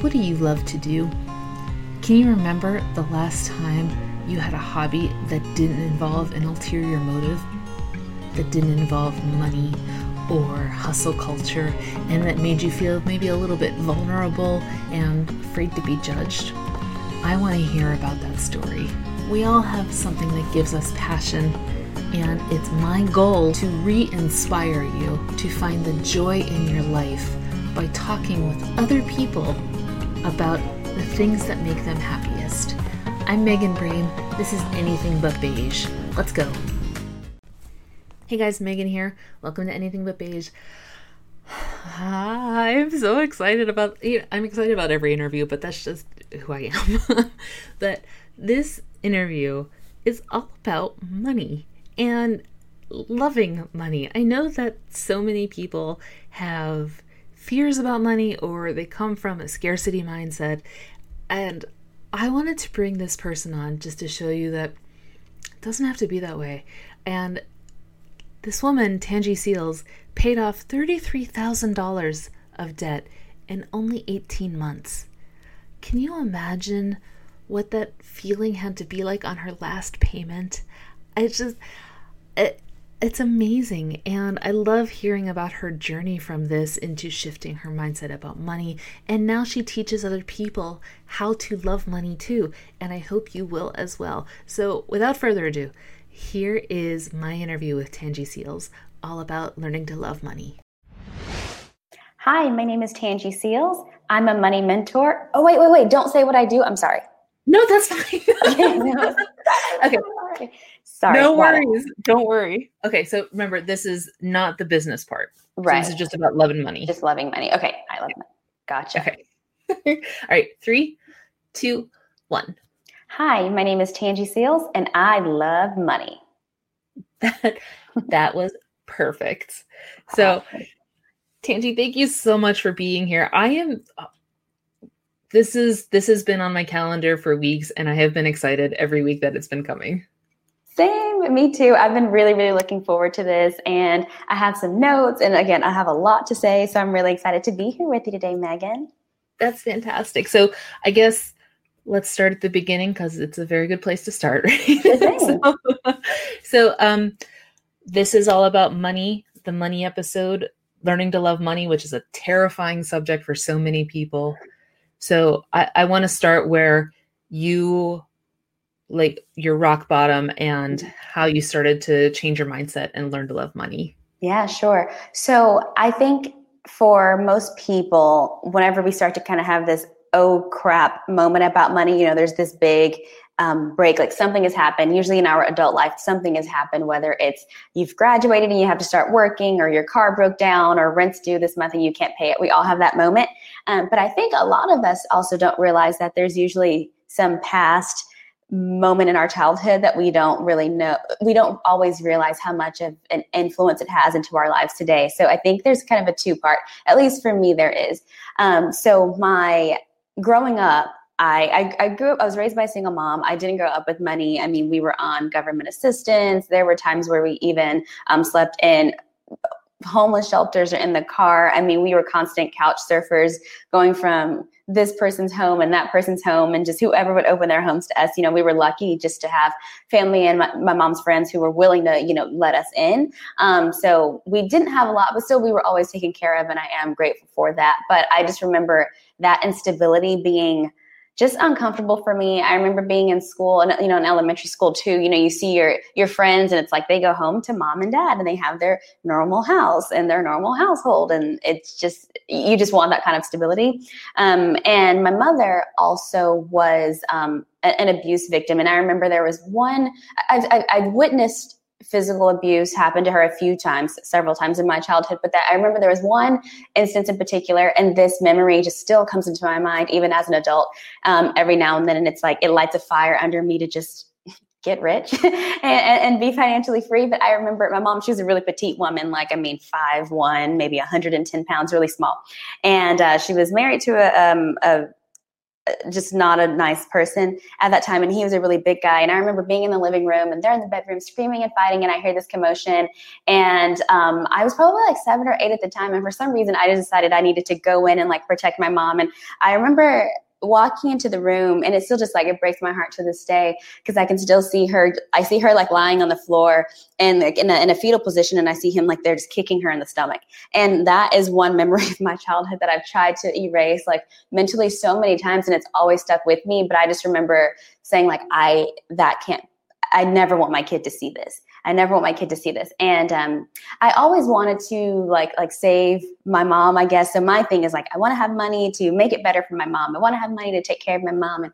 What do you love to do? Can you remember the last time you had a hobby that didn't involve an ulterior motive? That didn't involve money or hustle culture and that made you feel maybe a little bit vulnerable and afraid to be judged? I want to hear about that story. We all have something that gives us passion, and it's my goal to re inspire you to find the joy in your life by talking with other people about the things that make them happiest. I'm Megan Brain. This is Anything But Beige. Let's go. Hey guys, Megan here. Welcome to Anything But Beige. I'm so excited about I'm excited about every interview, but that's just who I am. but this interview is all about money and loving money. I know that so many people have fears about money or they come from a scarcity mindset. And I wanted to bring this person on just to show you that it doesn't have to be that way. And this woman, Tangie Seals, paid off $33,000 of debt in only 18 months. Can you imagine what that feeling had to be like on her last payment? I just, it, it's amazing. And I love hearing about her journey from this into shifting her mindset about money. And now she teaches other people how to love money too. And I hope you will as well. So without further ado, here is my interview with Tangie Seals, all about learning to love money. Hi, my name is Tangie Seals. I'm a money mentor. Oh, wait, wait, wait. Don't say what I do. I'm sorry. No, that's fine. okay. No. okay. Sorry. No worries. Don't worry. Okay, so remember, this is not the business part. Right. So this is just about loving money. Just loving money. Okay. I love money. Gotcha. Okay. All right. Three, two, one. Hi, my name is Tangie Seals, and I love money. That that was perfect. So, Tangie, thank you so much for being here. I am. This is this has been on my calendar for weeks, and I have been excited every week that it's been coming. Same, me too. I've been really, really looking forward to this, and I have some notes. And again, I have a lot to say, so I'm really excited to be here with you today, Megan. That's fantastic. So, I guess let's start at the beginning because it's a very good place to start. Right? so, so, um, this is all about money, the money episode, learning to love money, which is a terrifying subject for so many people. So, I, I want to start where you like your rock bottom and mm-hmm. how you started to change your mindset and learn to love money. Yeah, sure. So I think for most people, whenever we start to kind of have this oh crap moment about money, you know, there's this big um, break, like something has happened. Usually in our adult life, something has happened, whether it's you've graduated and you have to start working, or your car broke down, or rent's due this month and you can't pay it. We all have that moment. Um, but I think a lot of us also don't realize that there's usually some past moment in our childhood that we don't really know we don't always realize how much of an influence it has into our lives today. So i think there's kind of a two part at least for me there is. Um, so my growing up I, I, I grew up i was raised by a single mom. I didn't grow up with money. I mean we were on government assistance. There were times where we even um, slept in homeless shelters or in the car. I mean, we were constant couch surfers going from this person's home and that person's home and just whoever would open their homes to us. You know, we were lucky just to have family and my, my mom's friends who were willing to, you know, let us in. Um, so we didn't have a lot, but still we were always taken care of. And I am grateful for that. But I just remember that instability being just uncomfortable for me. I remember being in school and you know in elementary school too. You know, you see your your friends and it's like they go home to mom and dad and they have their normal house and their normal household and it's just you just want that kind of stability. Um, and my mother also was um, an abuse victim, and I remember there was one I've, I've, I've witnessed physical abuse happened to her a few times, several times in my childhood. But that I remember there was one instance in particular, and this memory just still comes into my mind, even as an adult, um, every now and then. And it's like it lights a fire under me to just get rich and, and, be financially free. But I remember my mom, she was a really petite woman, like, I mean, five, one, maybe 110 pounds, really small. And uh, she was married to a, um, a just not a nice person at that time and he was a really big guy. And i remember being in the living room and they're in the bedroom screaming and fighting and i hear this commotion. And um, i was probably like seven or eight at the time and for some reason i just decided i needed to go in and like protect my mom. And i remember walking into the room and it's still just like it breaks my heart to this day because i can still see her i see her like lying on the floor and like in a, in a fetal position and i see him like they're just kicking her in the stomach. And that is one memory of my childhood that i've tried to erase like mentally so many times and it's always stuck with me but i just remember saying like i that can't i never want my kid to see this I never want my kid to see this. And um, I always wanted to like like save my mom, I guess. So my thing is like I want to have money to make it better for my mom. I want to have money to take care of my mom. And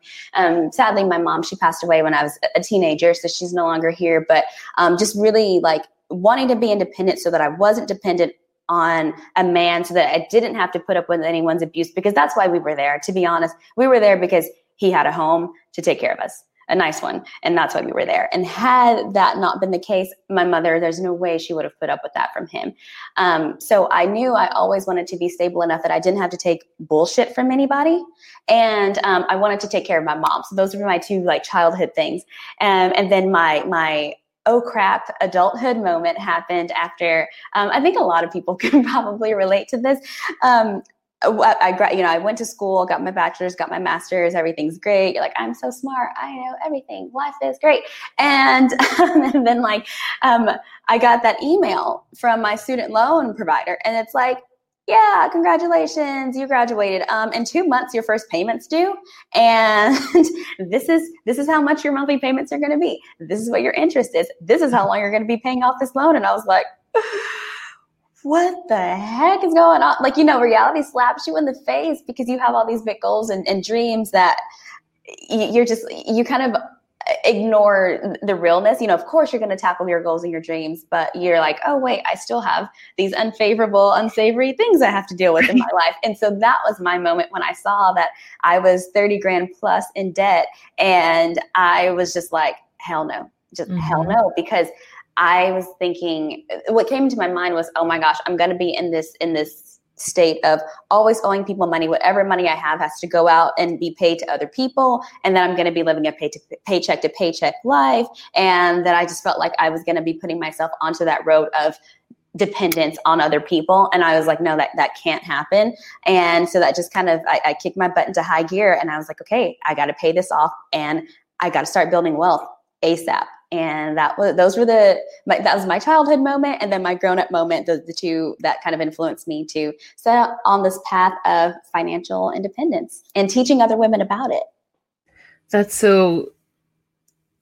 um, sadly, my mom she passed away when I was a teenager, so she's no longer here. But um, just really like wanting to be independent so that I wasn't dependent on a man so that I didn't have to put up with anyone's abuse because that's why we were there. To be honest, we were there because he had a home to take care of us a nice one. And that's why we were there. And had that not been the case, my mother, there's no way she would have put up with that from him. Um, so I knew I always wanted to be stable enough that I didn't have to take bullshit from anybody. And um, I wanted to take care of my mom. So those were my two like childhood things. Um, and then my, my, oh crap adulthood moment happened after um, i think a lot of people can probably relate to this um, I, I, you know, I went to school, got my bachelor's, got my master's, everything's great. You're like, I'm so smart. I know everything. Life is great. And, and then like, um, I got that email from my student loan provider and it's like, yeah, congratulations, you graduated. Um, in two months, your first payments due, and this is this is how much your monthly payments are going to be. This is what your interest is. This is how long you're going to be paying off this loan. And I was like, what the heck is going on? Like, you know, reality slaps you in the face because you have all these big goals and, and dreams that you're just, you kind of ignore the realness. You know, of course, you're going to tackle your goals and your dreams, but you're like, oh, wait, I still have these unfavorable, unsavory things I have to deal with in my life. And so that was my moment when I saw that I was 30 grand plus in debt. And I was just like, hell no, just mm-hmm. hell no, because I was thinking what came to my mind was, oh my gosh, I'm going to be in this in this state of always owing people money. Whatever money I have has to go out and be paid to other people, and then I'm going to be living a pay to, paycheck to paycheck life. And that I just felt like I was going to be putting myself onto that road of dependence on other people and i was like no that that can't happen and so that just kind of I, I kicked my butt into high gear and i was like okay i got to pay this off and i got to start building wealth asap and that was those were the my, that was my childhood moment. And then my grown-up moment the, the two that kind of influenced me to set out on this path of financial independence and teaching other women about it. That's so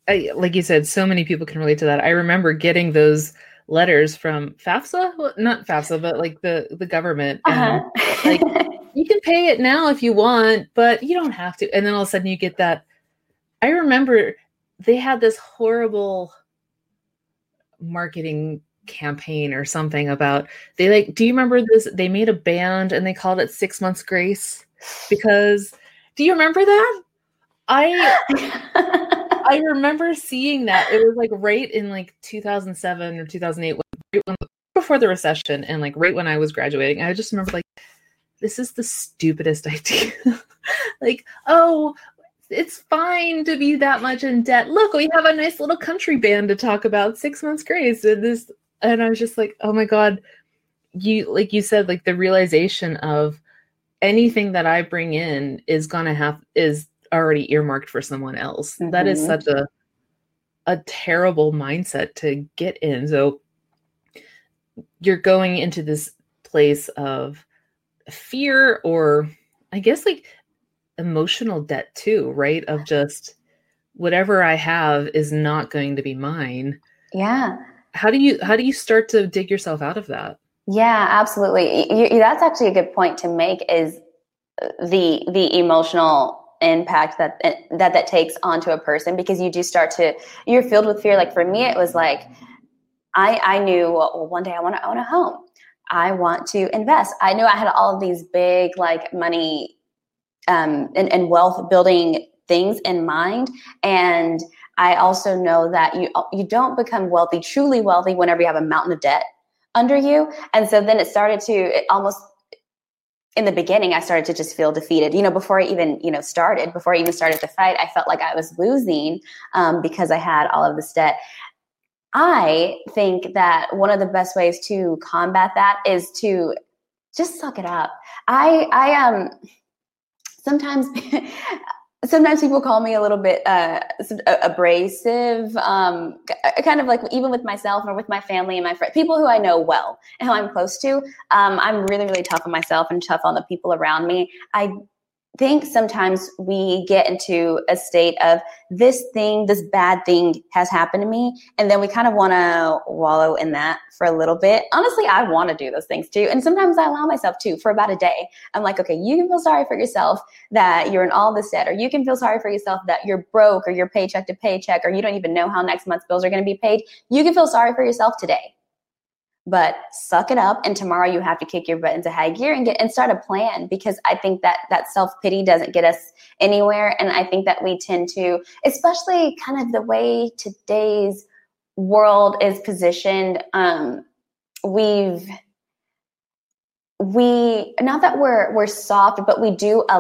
I, like you said so many people can relate to that. I remember getting those letters from fafsa. Well, not fafsa but like the the government. Uh-huh. like you can pay it now if you want but you don't have to. And then all of a sudden you get that i remember they had this horrible marketing campaign or something about they like do you remember this? They made a band and they called it six months grace because do you remember that? I i remember seeing that. It was like right in like 2007 or 2008 right when, before the recession and like right when i was graduating i just remember like this is the stupidest idea. Like oh it's fine to be that much in debt. Look, we have a nice little country band to talk about. Six months grace and this, and I was just like, oh my god, you like you said, like the realization of anything that I bring in is gonna have is already earmarked for someone else. Mm-hmm. That is mm-hmm. such a a terrible mindset to get in. So you're going into this place of fear or I guess like emotional debt too, right? Of just whatever I have is not going to be mine. Yeah. How do you how do you start to dig yourself out of that? Yeah, absolutely. You, that's actually a good point to make is uh, the the emotional impact that eh, that that takes onto a person because you do start to you're filled with fear like for me it was like I I knew well, one day I want to own a home. I want to invest. I knew I had all of these big like money um, and, and wealth building things in mind and i also know that you you don't become wealthy truly wealthy whenever you have a mountain of debt under you and so then it started to it almost in the beginning, I started to just feel defeated. You know, before I even, you know, started, before I even started the fight, I felt like I was losing um, because I had all of this debt. I think that one of the best ways to combat that is to just suck it up. I, I, um, sometimes sometimes people call me a little bit uh, abrasive um, kind of like even with myself or with my family and my friends people who i know well and who i'm close to um, i'm really really tough on myself and tough on the people around me. I think sometimes we get into a state of this thing, this bad thing has happened to me. And then we kind of want to wallow in that for a little bit. Honestly, I want to do those things too. And sometimes I allow myself to for about a day. I'm like, okay, you can feel sorry for yourself that you're in all this debt, or you can feel sorry for yourself that you're broke or you're paycheck to paycheck, or you don't even know how next month's bills are going to be paid. You can feel sorry for yourself today but suck it up and tomorrow you have to kick your butt into high gear and get and start a plan because i think that that self-pity doesn't get us anywhere and i think that we tend to especially kind of the way today's world is positioned um we've we not that we're we're soft but we do a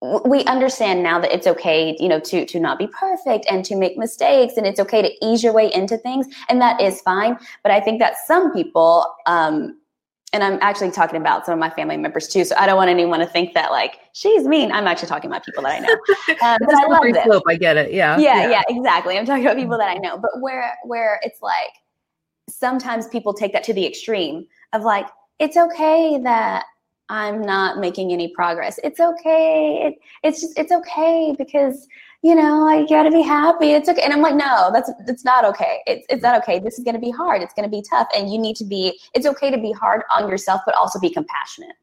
we understand now that it's okay you know to to not be perfect and to make mistakes and it's okay to ease your way into things and that is fine. But i think that some people um and i'm actually talking about some of my family members too so i don't want anyone to think that like she's mean. I'm actually talking about people that i know. Um, but i love this. Slope, i get it. Yeah. yeah yeah. yeah exactly. I'm talking about people that i know. But where where it's like sometimes people take that to the extreme of like it's okay that I'm not making any progress. It's okay. It, it's just it's okay because you know I gotta be happy. It's okay. And I'm like, no, that's it's not okay. It's it's not okay. This is gonna be hard. It's gonna be tough, and you need to be. It's okay to be hard on yourself, but also be compassionate.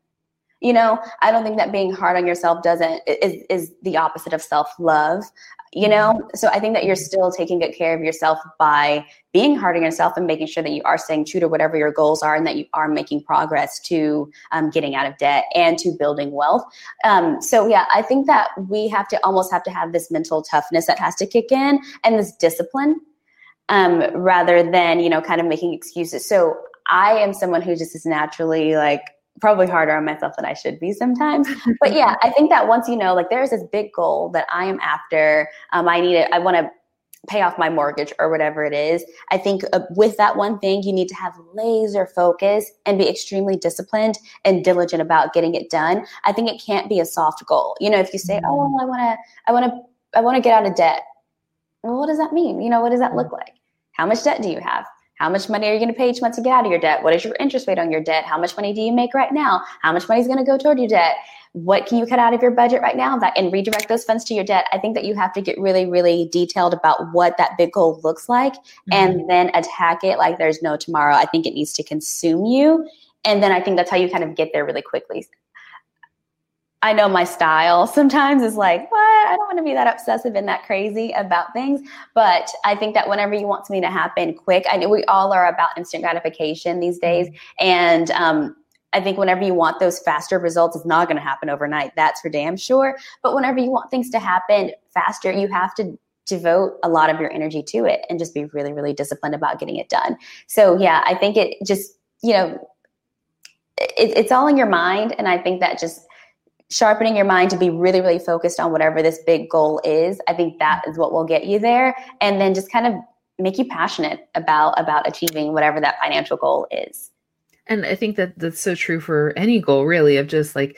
You know, I don't think that being hard on yourself doesn't is is the opposite of self love you know? So i think that you're still taking good care of yourself by being hard on yourself and making sure that you are staying true to whatever your goals are and that you are making progress to um, getting out of debt and to building wealth. Um, so yeah i think that we have to almost have to have this mental toughness that has to kick in and this discipline um, rather than you know kind of making excuses. So i am someone who just is naturally like probably harder on myself than I should be sometimes. But yeah, I think that once you know, like there's this big goal that I am after, um, I need it, I want to pay off my mortgage or whatever it is. I think uh, with that one thing, you need to have laser focus and be extremely disciplined and diligent about getting it done. I think it can't be a soft goal. You know, if you say, "Oh, mm-hmm. I want to, I want to, I want to get out of debt," well, what does that mean? You know, what does that look like? How much debt do you have? How much money are you going to pay each month to get out of your debt? What is your interest rate on your debt? How much money do you make right now? How much money is going to go toward your debt? What can you cut out of your budget right now that and redirect those funds to your debt? I think that you have to get really, really detailed about what that big goal looks like mm-hmm. and then attack it like there's no tomorrow. I think it needs to consume you. And then I think that's how you kind of get there really quickly. I know my style sometimes is like, what? I don't want to be that obsessive and that crazy about things. But I think that whenever you want something to happen quick, I know we all are about instant gratification these days. And um, I think whenever you want those faster results, it's not going to happen overnight. That's for damn sure. But whenever you want things to happen faster, you have to devote a lot of your energy to it and just be really, really disciplined about getting it done. So, yeah, I think it just, you know, it, it's all in your mind. And I think that just sharpening your mind to be really really focused on whatever this big goal is i think that is what will get you there. And then just kind of make you passionate about about achieving whatever that financial goal is. And i think that that's so true for any goal really of just like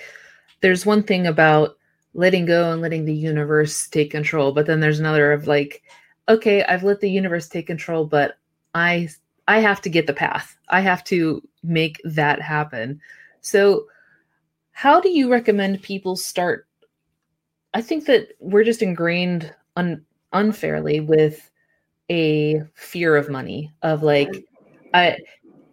there's one thing about letting go and letting the universe take control but then there's another of like okay i've let the universe take control but i i have to get the path. I have to make that happen. So how do you recommend people start? I think that we're just ingrained un- unfairly with a fear of money, of like, I,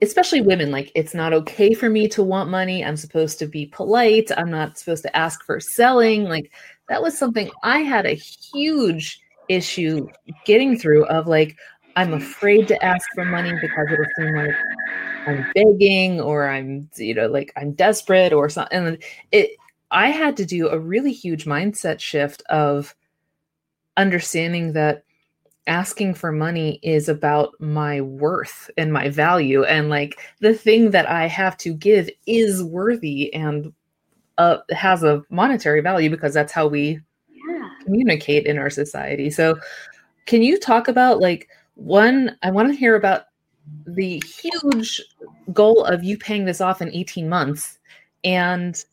especially women, like, it's not okay for me to want money. I'm supposed to be polite. I'm not supposed to ask for selling. Like, that was something I had a huge issue getting through of like, I'm afraid to ask for money because it'll seem like I'm begging or I'm, you know, like I'm desperate or something. And it, I had to do a really huge mindset shift of understanding that asking for money is about my worth and my value. And like the thing that I have to give is worthy and uh, has a monetary value because that's how we Yeah. communicate in our society. So, can you talk about like one? I want to hear about the huge goal of you paying this off in 18 months and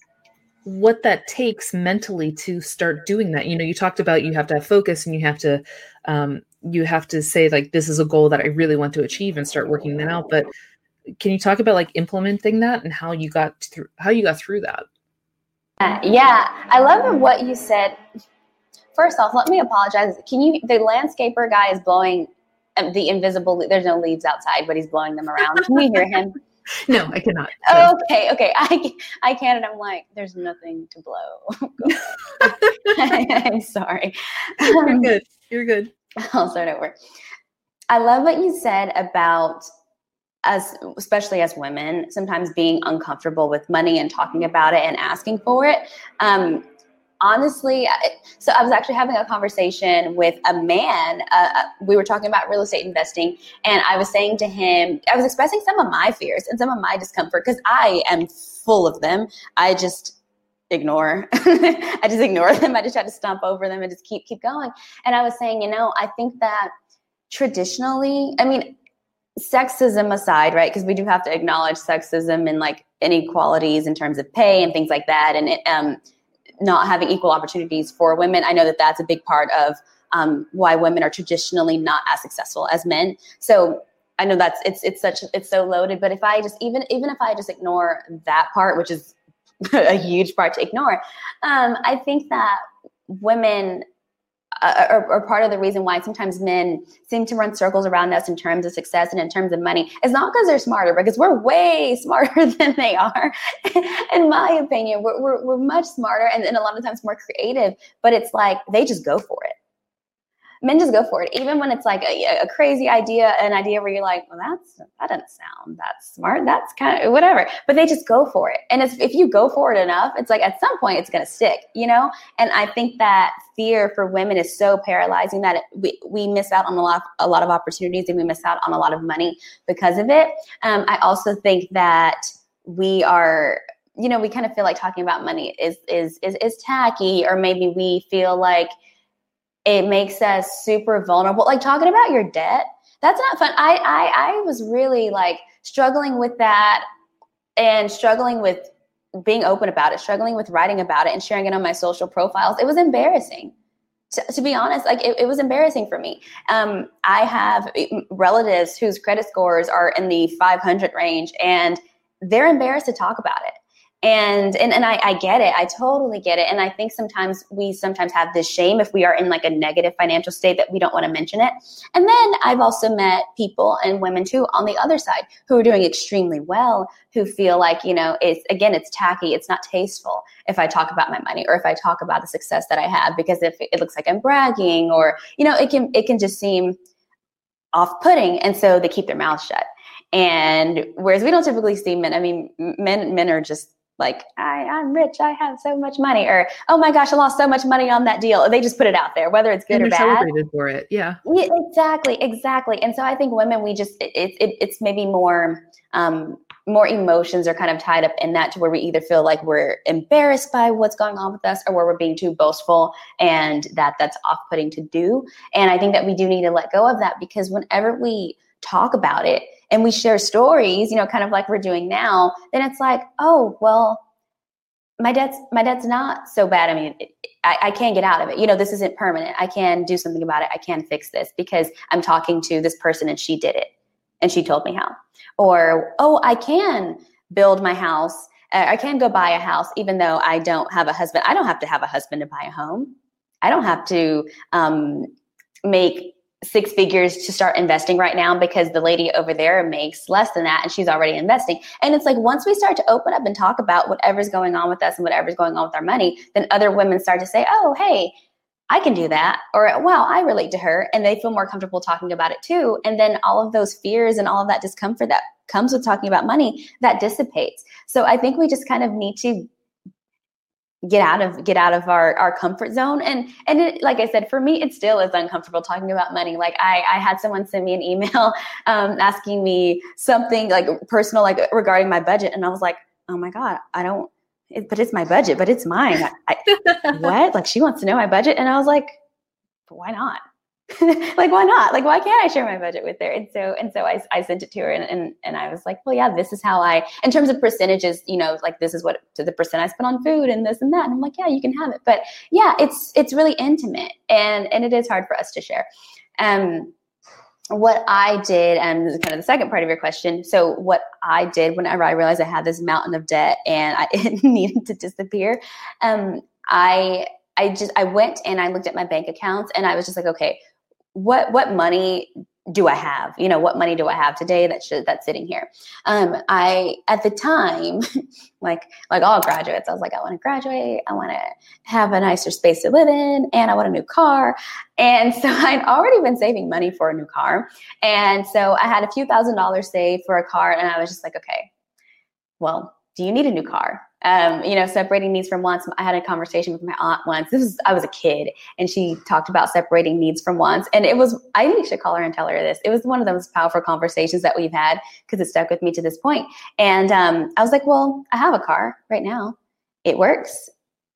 what that takes mentally to start doing that. You know, you talked about you have to have focus and you have to um, you have to say like this is a goal that I really want to achieve and start working that out. But can you talk about like implementing that and how you got through how you got through that? Uh, yeah, I love what you said. First off, let me apologize. Can you? The landscaper guy is blowing um, the invisible. There's no leaves outside, but he's blowing them around. Can you hear him? No, I cannot. No. Okay, okay. I I can, and I'm like, there's nothing to blow. I'm sorry. You're Um, good. You're good. I'll start over. I love what you said about us, especially as women, sometimes being uncomfortable with money and talking about it and asking for it. Um, honestly, so I was actually having a conversation with a man. Uh, uh, we were talking about real estate investing, and I was saying to him, I was expressing some of my fears and some of my discomfort because I am full of them. I just ignore. I just ignore them. I just try to stomp over them and just keep keep going. And I was saying, you know, I think that traditionally, I mean, sexism aside, right? Because we do have to acknowledge sexism and like inequalities in terms of pay and things like that, and it, um, not having equal opportunities for women. I know that that's a big part of um, why women are traditionally not as successful as men. So I know that's it's it's such it's so loaded. But if I just even even if I just ignore that part, which is a huge part to ignore, um, I think that women are, are part of the reason why sometimes men seem to run circles around us in terms of success and in terms of money. It's not because they're smarter, because we're way smarter than they are. in my opinion, we're, we're, we're much smarter and, and a lot of times more creative, but it's like they just go for it men just go for it even when it's like a, a, crazy idea an idea where you're like well that's that doesn't sound that smart that's kind of whatever but they just go for it and if, you go for it enough it's like at some point it's going to stick you know and i think that fear for women is so paralyzing that we, we miss out on a lot a lot of opportunities and we miss out on a lot of money because of it um, i also think that we are you know we kind of feel like talking about money is is is, is tacky or maybe we feel like it makes us super vulnerable. Like talking about your debt, that's not fun. I I I was really like struggling with that and struggling with being open about it, struggling with writing about it and sharing it on my social profiles. It was embarrassing. To, to be honest, like it, it, was embarrassing for me. Um, I have relatives whose credit scores are in the 500 range and they're embarrassed to talk about it and and, and I, I get it. I totally get it. And i think sometimes we sometimes have this shame if we are in like a negative financial state that we don't want to mention it. And then i've also met people and women too on the other side who are doing extremely well who feel like you know it's again it's tacky. It's not tasteful if i talk about my money or if i talk about the success that i have. Because if it looks like i'm bragging or you know it can it can just seem off-putting. And so they keep their mouths shut. And whereas we don't typically see men i mean men men are just like I, I'm rich, I have so much money, or oh my gosh, I lost so much money on that deal. They just put it out there, whether it's good and or bad. Celebrated for it, yeah. yeah. Exactly, exactly. And so I think women, we just it, it it's maybe more um, more emotions are kind of tied up in that to where we either feel like we're embarrassed by what's going on with us, or where we're being too boastful, and that that's off putting to do. And I think that we do need to let go of that because whenever we talk about it and we share stories, you know, kind of like we're doing now, then it's like, oh, well, my debt's my debt's not so bad. I mean, it, I, I can get out of it. You know, this isn't permanent. I can do something about it. I can fix this because I'm talking to this person and she did it and she told me how. Or, oh, I can build my house. I can go buy a house even though I don't have a husband. I don't have to have a husband to buy a home. I don't have to um, make six figures to start investing right now because the lady over there makes less than that and she's already investing. And it's like once we start to open up and talk about whatever's going on with us and whatever's going on with our money, then other women start to say, oh, hey, I can do that. Or, wow, I relate to her. And they feel more comfortable talking about it too. And then all of those fears and all of that discomfort that comes with talking about money, that dissipates. So I think we just kind of need to get out of get out of our our comfort zone and and it, like i said for me it still is uncomfortable talking about money like i i had someone send me an email um, asking me something like personal like regarding my budget and i was like oh my god i don't it, but it's my budget, but it's mine. I, I, what? Like she wants to know my budget. And I was like, why not? like why not? Like why can't i share my budget with her? And so and so i, I sent it to her and, and and i was like well yeah this is how i in terms of percentages you know like this is what to the percent i spend on food and this and that. And i'm like yeah you can have it. But yeah it's it's really intimate and and it is hard for us to share. Um what I did, and this is kind of the second part of your question. So, what I did whenever I realized I had this mountain of debt and I, it needed to disappear, um, I I just I went and I looked at my bank accounts and I was just like, okay, what what money do I have? You know, what money do I have today that should that's sitting here? Um, I at the time, like like all graduates, I was like, I want to graduate, I want to have a nicer space to live in, and I want a new car. And so I'd already been saving money for a new car, and so I had a few thousand dollars saved for a car, and I was just like, okay, well, do you need a new car? Um, you know, separating needs from wants. I had a conversation with my aunt once. This was I was a kid, and she talked about separating needs from wants, and it was I should call her and tell her this. It was one of the most powerful conversations that we've had because it stuck with me to this point. And um, I was like, well, I have a car right now. It works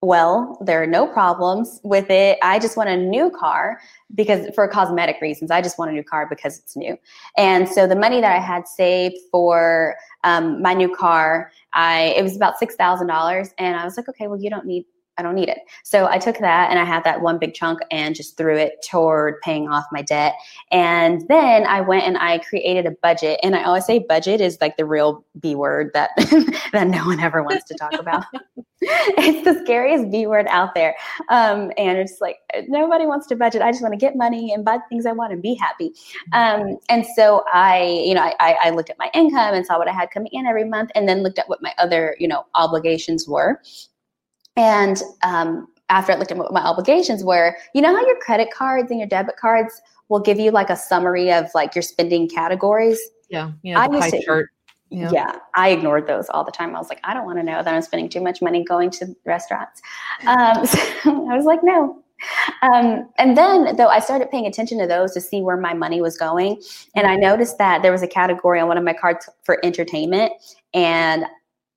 well. There are no problems with it. I just want a new car because for cosmetic reasons. I just want a new car because it's new. And so the money that I had saved for um, my new car, I it was about six thousand dollars, and I was like, okay, well, you don't need I don't need it. So I took that and I had that one big chunk and just threw it toward paying off my debt. And then I went and I created a budget. And I always say budget is like the real B word that that no one ever wants to talk about. it's the scariest B word out there. Um, and it's like nobody wants to budget. I just want to get money and buy things I want and be happy. Um, and so I, you know, I, I looked at my income and saw what I had coming in every month, and then looked at what my other, you know, obligations were. And um, after I looked at what my obligations were, you know how your credit cards and your debit cards will give you like a summary of like your spending categories? Yeah. Yeah. I used to, chart. Yeah. yeah. I ignored those all the time. I was like, I don't want to know that I'm spending too much money going to restaurants. Um, so I was like, no. Um, and then, though, I started paying attention to those to see where my money was going. And I noticed that there was a category on one of my cards for entertainment. And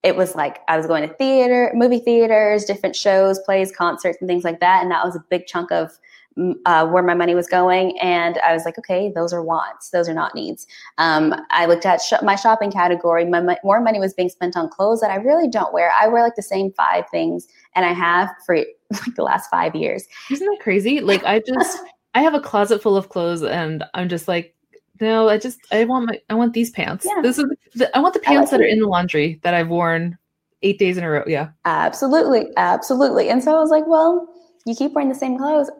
it was like I was going to theater, movie theaters, different shows, plays, concerts, and things like that. And that was a big chunk of mm, uh, where my money was going. And I was like, okay, those are wants, those are not needs. Um, I looked at sh- my shopping category. My, my, more money was being spent on clothes that I really don't wear. I wear like the same five things, and I have for like the last five years. Isn't that crazy? Like I just. I have a closet full of clothes and I'm just like no, I just I want my I want these pants. Yeah. This is the, I want the pants like that are in the laundry that I've worn eight days in a row. Yeah. Absolutely. Absolutely. And so I was like, well, you keep wearing the same clothes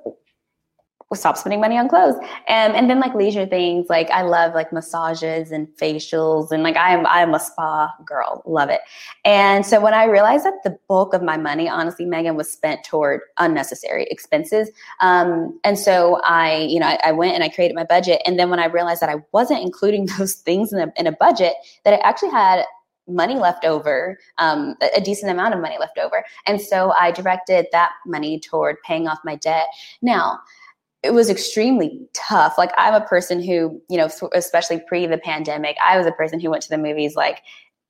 stop spending money on clothes. And and then like leisure things, like I love like massages and facials and like I'm I'm a spa girl, love it. And so when I realized that the bulk of my money, honestly, Megan, was spent toward unnecessary expenses. Um, and so I, you know, I, I went and I created my budget. And then when I realized that I wasn't including those things in a in a budget, that I actually had money left over, um, a decent amount of money left over. And so I directed that money toward paying off my debt. Now, it was extremely tough. Like I'm a person who, you know, especially pre the pandemic, I was a person who went to the movies like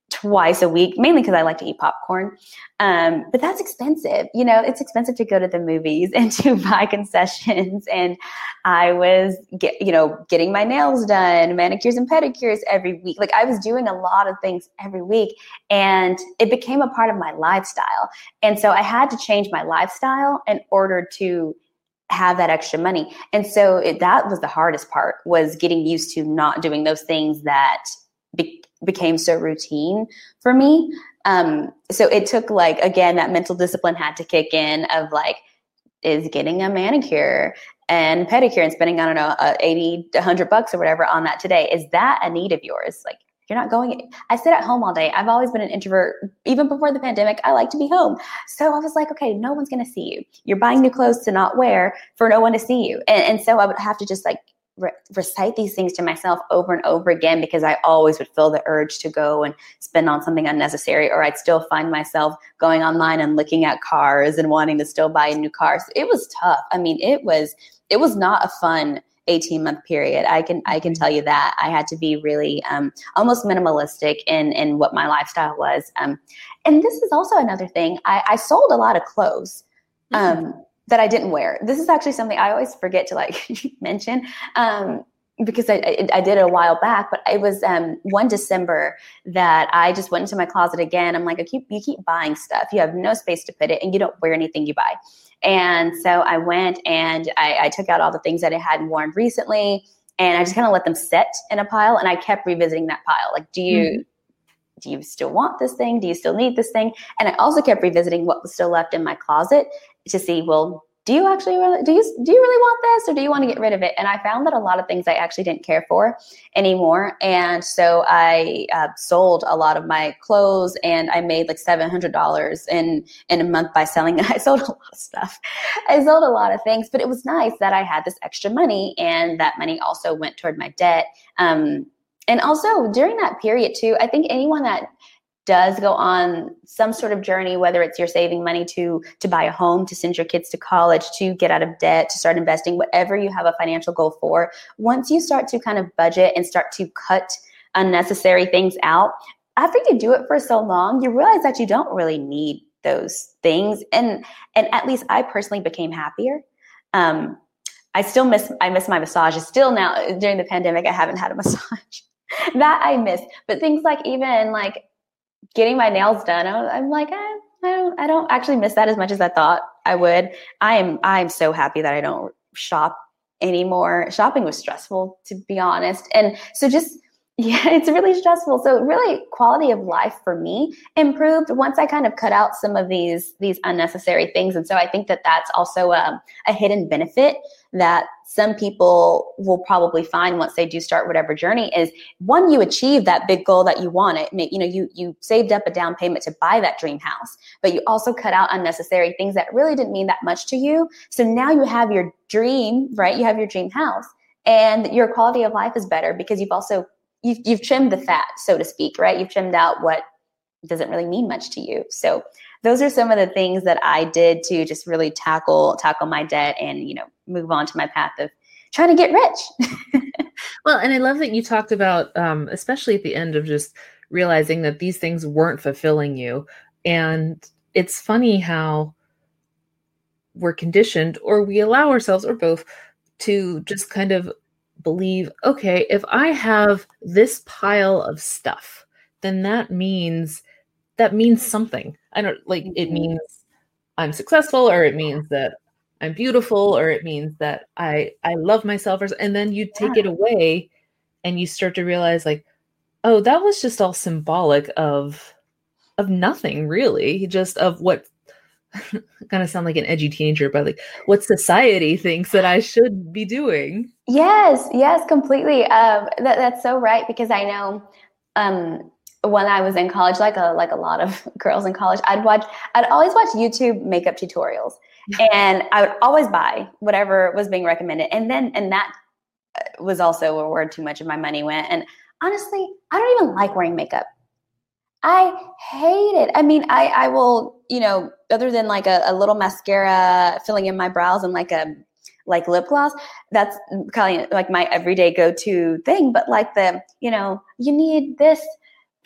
twice a week, mainly because I like to eat popcorn. Um, but that's expensive. You know, it's expensive to go to the movies and to buy concessions. And I was, get, you know, getting my nails done, manicures and pedicures every week. Like I was doing a lot of things every week, and it became a part of my lifestyle. And so I had to change my lifestyle in order to have that extra money. And so it, that was the hardest part was getting used to not doing those things that be, became so routine for me. Um, so it took like, again, that mental discipline had to kick in of like, is getting a manicure and pedicure and spending, I don't know, uh, 80 to 100 bucks or whatever on that today. Is that a need of yours? Like, you're not going. I sit at home all day. I've always been an introvert. Even before the pandemic, I like to be home. So I was like, okay, no one's going to see you. You're buying new clothes to not wear for no one to see you. And, and so I would have to just like re- recite these things to myself over and over again because I always would feel the urge to go and spend on something unnecessary, or I'd still find myself going online and looking at cars and wanting to still buy a new car. So it was tough. I mean, it was it was not a fun 18 month period. I can I can tell you that I had to be really um, almost minimalistic in in what my lifestyle was. Um, and this is also another thing. I, I sold a lot of clothes. Mm-hmm. Um, that I didn't wear. This is actually something I always forget to like mention. Um, because I, I, I, did it a while back, but it was um, one December that I just went into my closet again. I'm like, I keep you keep buying stuff. You have no space to put it, and you don't wear anything you buy. And so I went and I, I took out all the things that I hadn't worn recently, and I just kind of let them sit in a pile. And I kept revisiting that pile. Like, do you mm-hmm. do you still want this thing? Do you still need this thing? And I also kept revisiting what was still left in my closet to see, well, do you actually really do you do you really want this or do you want to get rid of it? And i found that a lot of things i actually didn't care for anymore. And so i uh, sold a lot of my clothes and i made like $700 in in a month by selling i sold a lot of stuff. I sold a lot of things but it was nice that i had this extra money and that money also went toward my debt. Um, and also during that period too i think anyone that does go on some sort of journey whether it's you're saving money to to buy a home to send your kids to college to get out of debt to start investing whatever you have a financial goal for once you start to kind of budget and start to cut unnecessary things out after you do it for so long you realize that you don't really need those things. And and at least i personally became happier. Um i still miss i miss my massages still now during the pandemic i haven't had a massage that i miss. But things like even like getting my nails done, I'm like, I, I don't, I don't actually miss that as much as I thought I would. I am, I'm so happy that I don't shop anymore. Shopping was stressful, to be honest, and so just yeah, it's really stressful. So really quality of life for me improved once I kind of cut out some of these these unnecessary things. And so I think that that's also a, a hidden benefit that some people will probably find once they do start whatever journey is one you achieve that big goal that you want it you know you you saved up a down payment to buy that dream house but you also cut out unnecessary things that really didn't mean that much to you so now you have your dream right you have your dream house and your quality of life is better because you've also you've, you've trimmed the fat, so to speak, right? You've trimmed out what doesn't really mean much to you. So those are some of the things that I did to just really tackle tackle my debt and you know move on to my path of trying to get rich. well, and I love that you talked about, um, especially at the end of just realizing that these things weren't fulfilling you, and it's funny how we're conditioned, or we allow ourselves, or both, to just kind of believe okay, if I have this pile of stuff, then that means that means something. I don't like it mm-hmm. means I'm successful or it means that I'm beautiful or it means that I I love myself or and then you take yeah. it away and you start to realize like oh that was just all symbolic of of nothing really just of what kind of sound like an edgy teenager, but like what society thinks that I should be doing. Yes, yes, completely. Um, that, that's so right because I know um, when I was in college, like a like a lot of girls in college, I'd watch, I'd always watch YouTube makeup tutorials, and I would always buy whatever was being recommended, and then and that uh, was also where too much of my money went. And honestly, I don't even like wearing makeup. I hate it. I mean, I I will, you know, other than like a, a little mascara filling in my brows and like a like lip gloss, that's kind of like my everyday go to thing. But like the, you know, you need this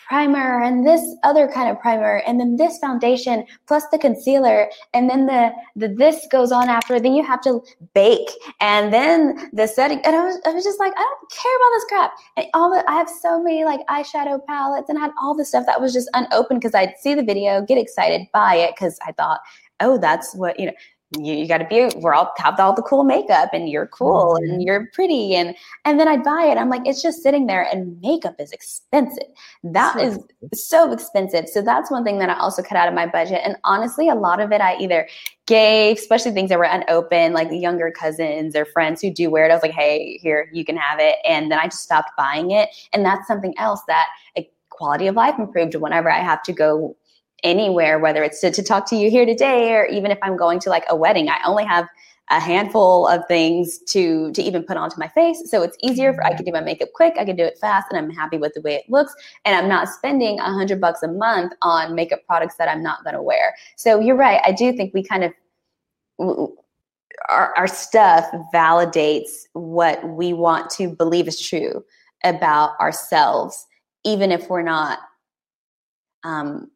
primer and this other kind of primer and then this foundation plus the concealer and then the, the this goes on after then you have to bake and then the setting. And I was, I was just like I don't care about this crap. And all the I have so many like eyeshadow palettes and I had all the stuff that was just unopened because I'd see the video get excited buy it because I thought oh that's what you know you, you got to be we're all have all the cool makeup and you're cool mm-hmm. and you're pretty and and then I'd buy it I'm like it's just sitting there and makeup is expensive. That so is so expensive. So that's one thing that I also cut out of my budget and honestly a lot of it I either gave especially things that were unopened like younger cousins or friends who do wear it I was like hey here you can have it. And then I just stopped buying it. And that's something else that a quality of life improved whenever I have to go anywhere, whether it's to, to talk to you here today or even if I'm going to like a wedding. I only have a handful of things to to even put onto my face so it's easier for i can do my makeup quick i can do it fast and i'm happy with the way it looks and i'm not spending a hundred bucks a month on makeup products that i'm not going to wear so you're right i do think we kind of our, our stuff validates what we want to believe is true about ourselves, even if we're not um,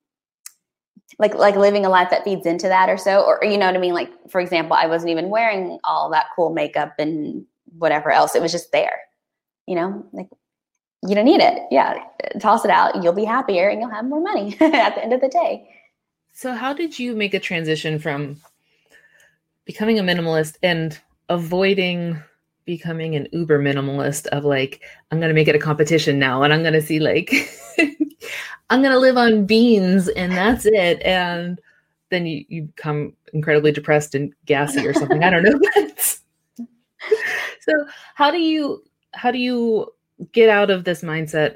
like like living a life that feeds into that or so or you know what i mean? Like for example i wasn't even wearing all that cool makeup and whatever else. It was just there you know? Like you don't need it. Yeah toss it out. You'll be happier and you'll have more money at the end of the day. So how did you make a transition from becoming a minimalist and avoiding becoming an uber minimalist of like i'm going to make it a competition now and i'm going to see like I'm gonna live on beans and that's it. And then you, you become incredibly depressed and gassy or something. I don't know. so how do you how do you get out of this mindset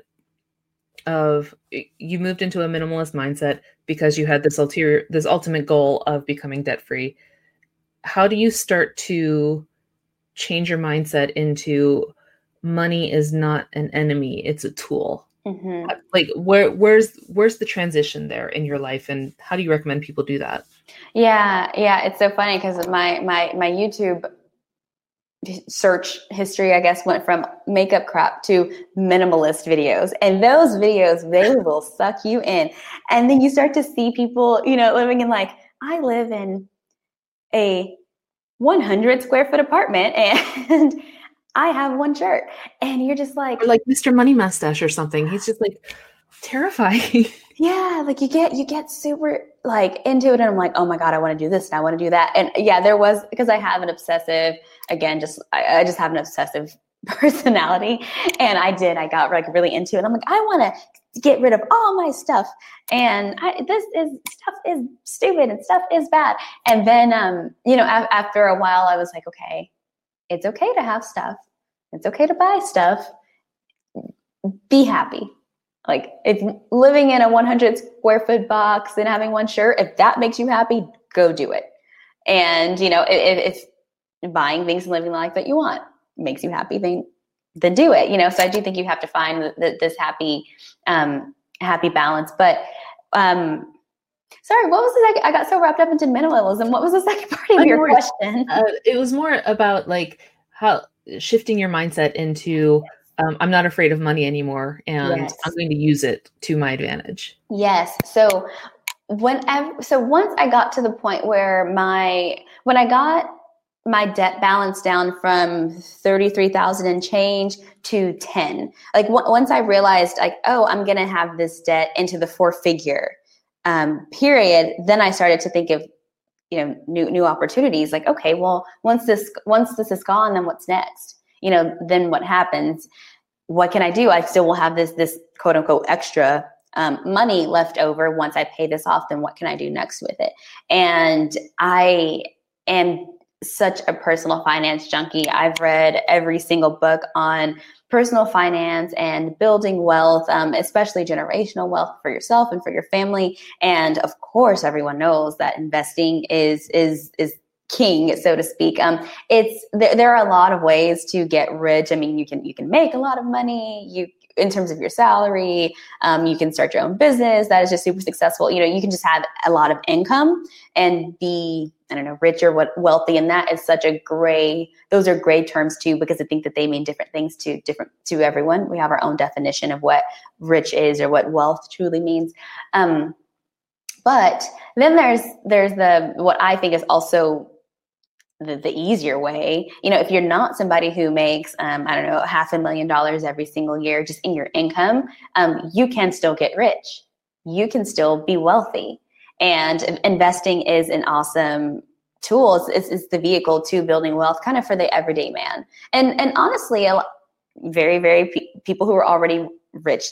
of you moved into a minimalist mindset because you had this ulterior this ultimate goal of becoming debt free how do you start to change your mindset into money is not an enemy it's a tool Mm-hmm. Like where where's where's the transition there in your life, and how do you recommend people do that? Yeah, yeah, it's so funny because my my my YouTube search history, I guess, went from makeup crap to minimalist videos. And those videos, they will suck you in. And then you start to see people, you know, living in like, I live in a 100 square foot apartment and I have one shirt. And you're just like, or like Mr. Money Mustache or something. He's just like terrifying. yeah. Like you get, you get super like into it. And I'm like, oh my God, I want to do this and I want to do that. And yeah, there was, because I have an obsessive, again, just, I, I just have an obsessive personality. And I did, I got like really into it. I'm like, I want to get rid of all my stuff. And I, this is stuff is stupid and stuff is bad. And then, um, you know, after a while, I was like, okay, it's okay to have stuff. It's okay to buy stuff. Be happy. Like if living in a 100 square foot box and having one shirt, if that makes you happy, go do it. And you know, if, if buying things and living the life that you want makes you happy, then then do it. You know, so I do think you have to find this happy um, happy balance. But um, Sorry, what was the second? I got so wrapped up into minimalism. What was the second part of your question? Uh, it was more about like how shifting your mindset into um, I'm not afraid of money anymore, and yes. I'm going to use it to my advantage. Yes. So whenever, so once I got to the point where my when I got my debt balance down from 33,000 and change to 10. Like w- once I realized like, oh, I'm going to have this debt into the four figure um, period, then I started to think of you know new new opportunities. Like, okay, well, once this once this is gone, then what's next? You know, then what happens? What can I do? I still will have this this quote unquote extra um, money left over once I pay this off. Then what can I do next with it? And I am such a personal finance junkie. I've read every single book on personal finance and building wealth, um, especially generational wealth for yourself and for your family. And of course, everyone knows that investing is is is king, so to speak. Um, it's there, there are a lot of ways to get rich. I mean, you can you can make a lot of money. You in terms of your salary. Um, you can start your own business that is just super successful. You know, you can just have a lot of income and be, I don't know, rich or what wealthy. And that is such a gray, those are gray terms too, because I think that they mean different things to different to everyone. We have our own definition of what rich is or what wealth truly means. Um, but then there's there's the what I think is also the, the easier way. You know, if you're not somebody who makes, um, I don't know, half a million dollars every single year just in your income, um, you can still get rich. You can still be wealthy. And investing is an awesome tool. It's, it's, it's the vehicle to building wealth kind of for the everyday man. And, and honestly, a very, very pe- people who are already rich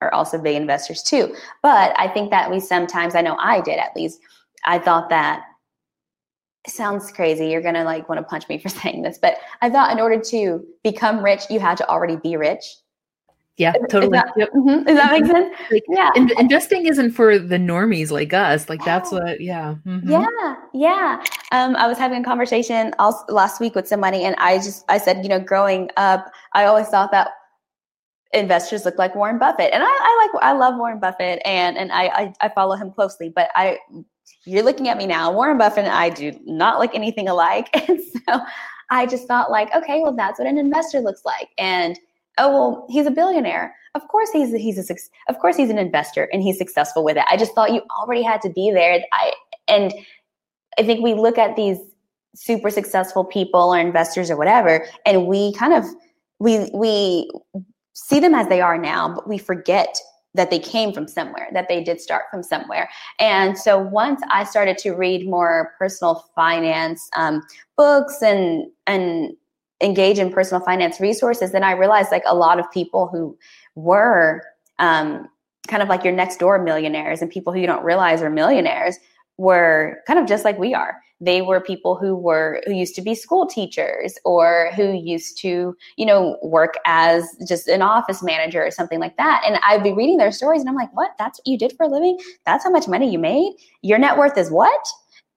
are also big investors too. But I think that we sometimes, I know I did at least, I thought that sounds crazy. You're going to like want to punch me for saying this, but I thought in order to become rich, you had to already be rich. Yeah, totally. Does that, yep. mm-hmm. Does that make sense? Like, yeah. In- investing isn't for the normies like us. Like that's what, yeah. Mm-hmm. Yeah. Yeah. Um, I was having a conversation also last week with somebody and I just, I said, you know, growing up, I always thought that investors look like Warren Buffett. And I, I like I love Warren Buffett and and I, I, I follow him closely, but I you're looking at me now. Warren Buffett and I do not look anything alike. And so I just thought like, okay, well that's what an investor looks like. And oh well, he's a billionaire. Of course he's he's a of course he's an investor and he's successful with it. I just thought you already had to be there. I and I think we look at these super successful people or investors or whatever, and we kind of we we see them as they are now, but we forget that they came from somewhere, that they did start from somewhere. And so once I started to read more personal finance um, books and and engage in personal finance resources, then I realized like a lot of people who were um, kind of like your next door millionaires and people who you don't realize are millionaires were kind of just like we are. They were people who were who used to be school teachers or who used to you know work as just an office manager or something like that. And i'd be reading their stories and i'm like what? That's what you did for a living? That's how much money you made? Your net worth is what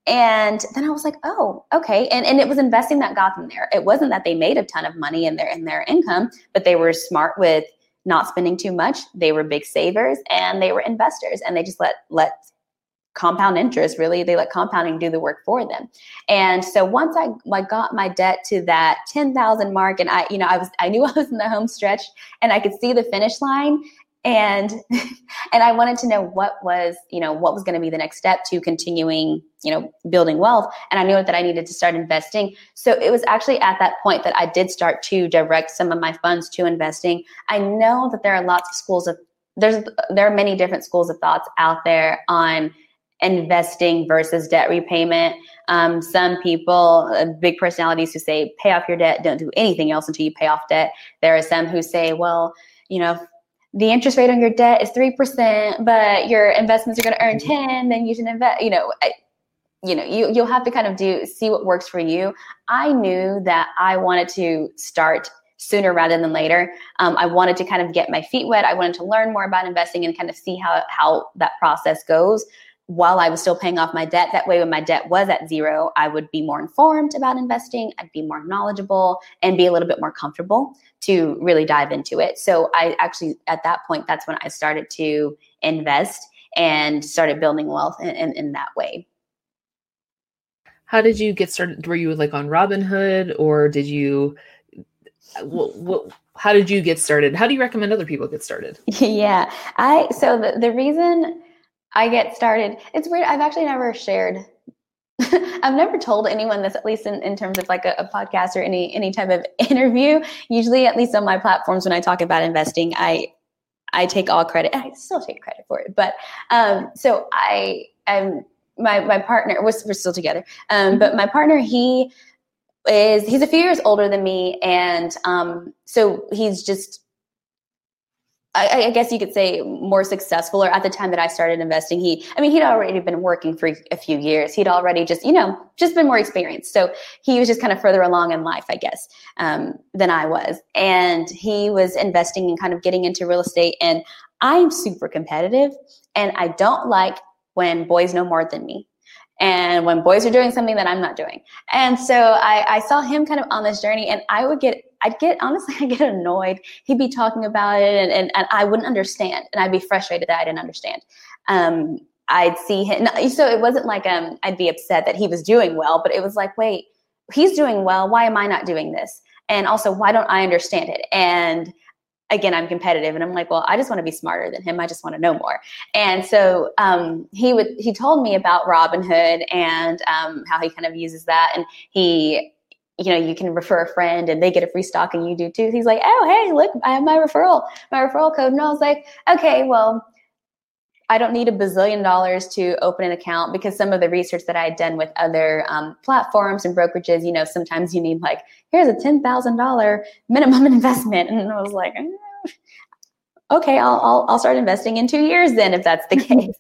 and then i was like oh okay. And, and it was investing that got them there. It wasn't that they made a ton of money in their in their income but they were smart with not spending too much. They were big savers and they were investors and they just let let compound interest really they let compounding do the work for them. And so once i like got my debt to that 10000 mark and i you know i was i knew i was in the home stretch and i could see the finish line and and i wanted to know what was you know what was going to be the next step to continuing you know building wealth and i knew that i needed to start investing so it was actually at that point that i did start to direct some of my funds to investing i know that there are lots of schools of there's there are many different schools of thoughts out there on investing versus debt repayment. Um, some people, uh, big personalities who say, pay off your debt, don't do anything else until you pay off debt. There are some who say, well, you know, the interest rate on your debt is 3%, but your investments are going to earn mm-hmm. 10, then you should invest, you know, I, you know, you, you'll have to kind of do, see what works for you. I knew that I wanted to start sooner rather than later. Um, I wanted to kind of get my feet wet. I wanted to learn more about investing and kind of see how, how that process goes while I was still paying off my debt. That way, when my debt was at zero, I would be more informed about investing, I'd be more knowledgeable, and be a little bit more comfortable to really dive into it. So, I actually, at that point, that's when I started to invest and started building wealth in, in, in that way. How did you get started? Were you like on Robinhood or did you? What, what how did you get started? How do you recommend other people get started? Yeah, I so the, the reason I get started. It's weird. I've actually never shared. I've never told anyone this, at least in, in terms of like a, a, podcast or any any type of interview. Usually, at least on my platforms, when I talk about investing, I I take all credit. I still take credit for it, but um, so I am my my partner. We're, we're still together, um, but my partner he is he's a few years older than me, and um, so he's just I, I, guess you could say more successful or at the time that I started investing, he, I mean, he'd already been working for a few years. He'd already just, you know, just been more experienced. So he was just kind of further along in life, I guess, um, than I was. And he was investing and kind of getting into real estate. And I'm super competitive and I don't like when boys know more than me and when boys are doing something that I'm not doing. And so I, I, saw him kind of on this journey and I would get, I'd get, honestly, I'd get annoyed. He'd be talking about it and, and, and I wouldn't understand. And I'd be frustrated that I didn't understand. Um, I'd see him. So it wasn't like um, I'd be upset that he was doing well, but it was like, wait, he's doing well. Why am I not doing this? And also, why don't I understand it? And again, I'm competitive and I'm like, well, I just want to be smarter than him. I just want to know more. And so um, he would, he told me about Robinhood and um, how he kind of uses that. And he, you know, you can refer a friend and they get a free stock and you do too. He's like, oh, hey, look, I have my referral, my referral code. And I was like, okay, well, I don't need a bazillion dollars to open an account because some of the research that I had done with other um, platforms and brokerages, you know, sometimes you need like, here's a $10,000 minimum investment. And I was like, eh, okay, I'll, I'll, I'll start investing in two years then if that's the case.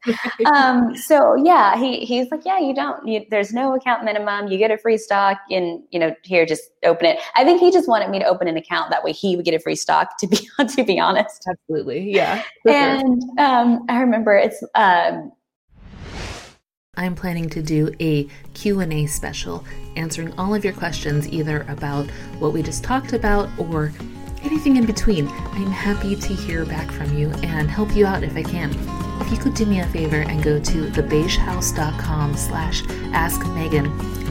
um, so yeah, he, he's like, yeah, you don't, you, there's no account minimum. You get a free stock and, you know, here, just open it. I think he just wanted me to open an account. That way he would get a free stock to be, to be honest. Absolutely. Yeah. And, um, I remember it's, um, I'm planning to do a Q&A special answering all of your questions either about what we just talked about or anything in between. I'm happy to hear back from you and help you out if I can. If you could do me a favor and go to thebeigehouse.com slash ask Megan,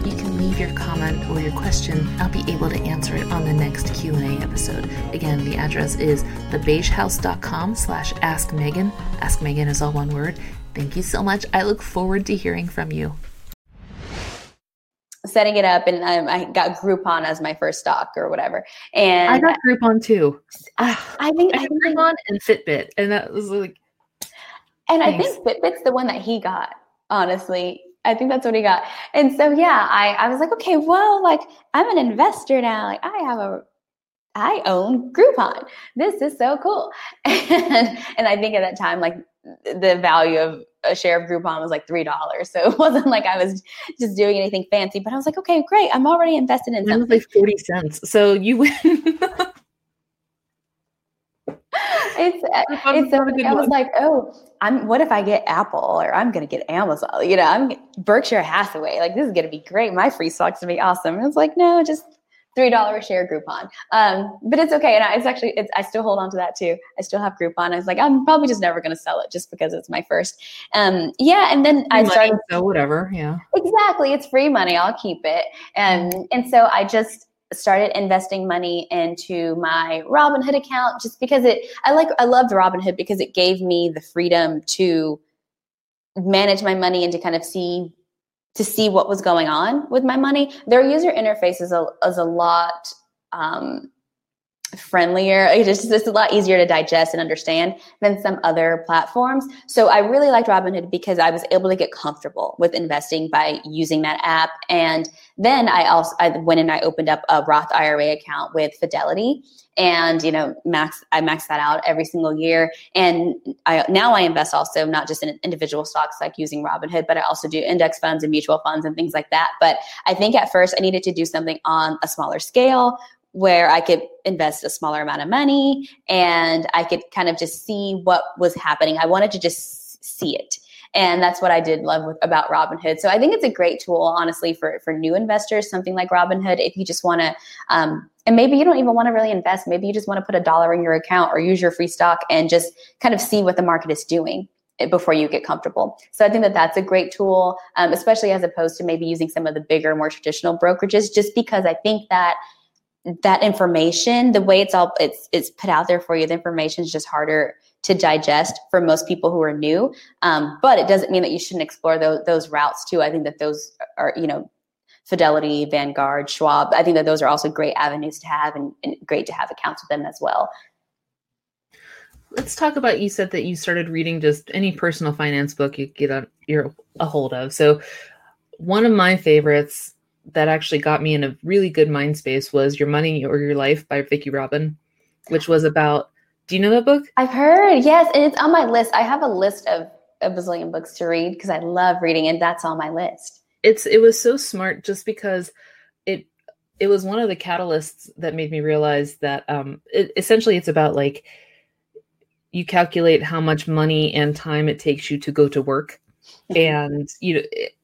you can leave your comment or your question. I'll be able to answer it on the next Q&A episode. Again, the address is thebeigehouse.com slash ask Megan. Ask Megan is all one word. Thank you so much. I look forward to hearing from you setting it up and um, I got Groupon as my first stock or whatever. And I got Groupon too. I, I think I had Groupon and Fitbit, and that was like. And thanks. I think Fitbit's the one that he got. Honestly, I think that's what he got. And so yeah, I I was like, okay, well, like I'm an investor now. Like I have a I own Groupon. This is so cool. And and I think at that time, like the value of a share of Groupon was like three dollars. So it wasn't like I was just doing anything fancy. But I was like, okay, great. I'm already invested in something. It was like forty cents. So you win. it's uh, it's so I was like, oh, I'm. What if I get Apple or I'm gonna get Amazon? You know, I'm Berkshire Hathaway. Like this is gonna be great. My free stock's gonna be awesome. And it's like, no, just three dollar a share Groupon. Um, but it's okay, and I, it's actually it's, I still hold on to that too. I still have Groupon. I was like, I'm probably just never going to sell it just because it's my first. Um, yeah, and then free I started. so whatever, yeah. Exactly, it's free money. I'll keep it, and and so I just started investing money into my Robinhood account just because it. I like I loved Robinhood because it gave me the freedom to manage my money and to kind of see to see what was going on with my money. Their user interface is a, is a lot um, friendlier. It's just it's a lot easier to digest and understand than some other platforms. So I really liked Robinhood because I was able to get comfortable with investing by using that app. And then I also I went and I opened up a Roth IRA account with Fidelity and you know max i max that out every single year and i now i invest also not just in individual stocks like using robinhood but i also do index funds and mutual funds and things like that but i think at first i needed to do something on a smaller scale where I could invest a smaller amount of money and I could kind of just see what was happening. I wanted to just see it. And that's what I did love with, about Robinhood. So I think it's a great tool, honestly, for, for new investors, something like Robinhood. If you just want to, um, and maybe you don't even want to really invest, maybe you just want to put a dollar in your account or use your free stock and just kind of see what the market is doing before you get comfortable. So I think that that's a great tool, um, especially as opposed to maybe using some of the bigger, more traditional brokerages, just because I think that that information, the way it's all it's it's put out there for you, the information is just harder to digest for most people who are new. Um, but it doesn't mean that you shouldn't explore those those routes too. I think that those are you know Fidelity, Vanguard, Schwab. I think that those are also great avenues to have and, and great to have accounts with them as well. Let's talk about. You said that you started reading just any personal finance book you get a, you're a hold of. So one of my favorites that actually got me in a really good mind space was Your Money or Your Life by Vicki Robin, which was about do you know that book? I've heard, yes, and it's on my list. I have a list of a bazillion books to read because I love reading, and that's on my list. It's it was so smart just because it it was one of the catalysts that made me realize that um it, essentially it's about like you calculate how much money and time it takes you to go to work and you know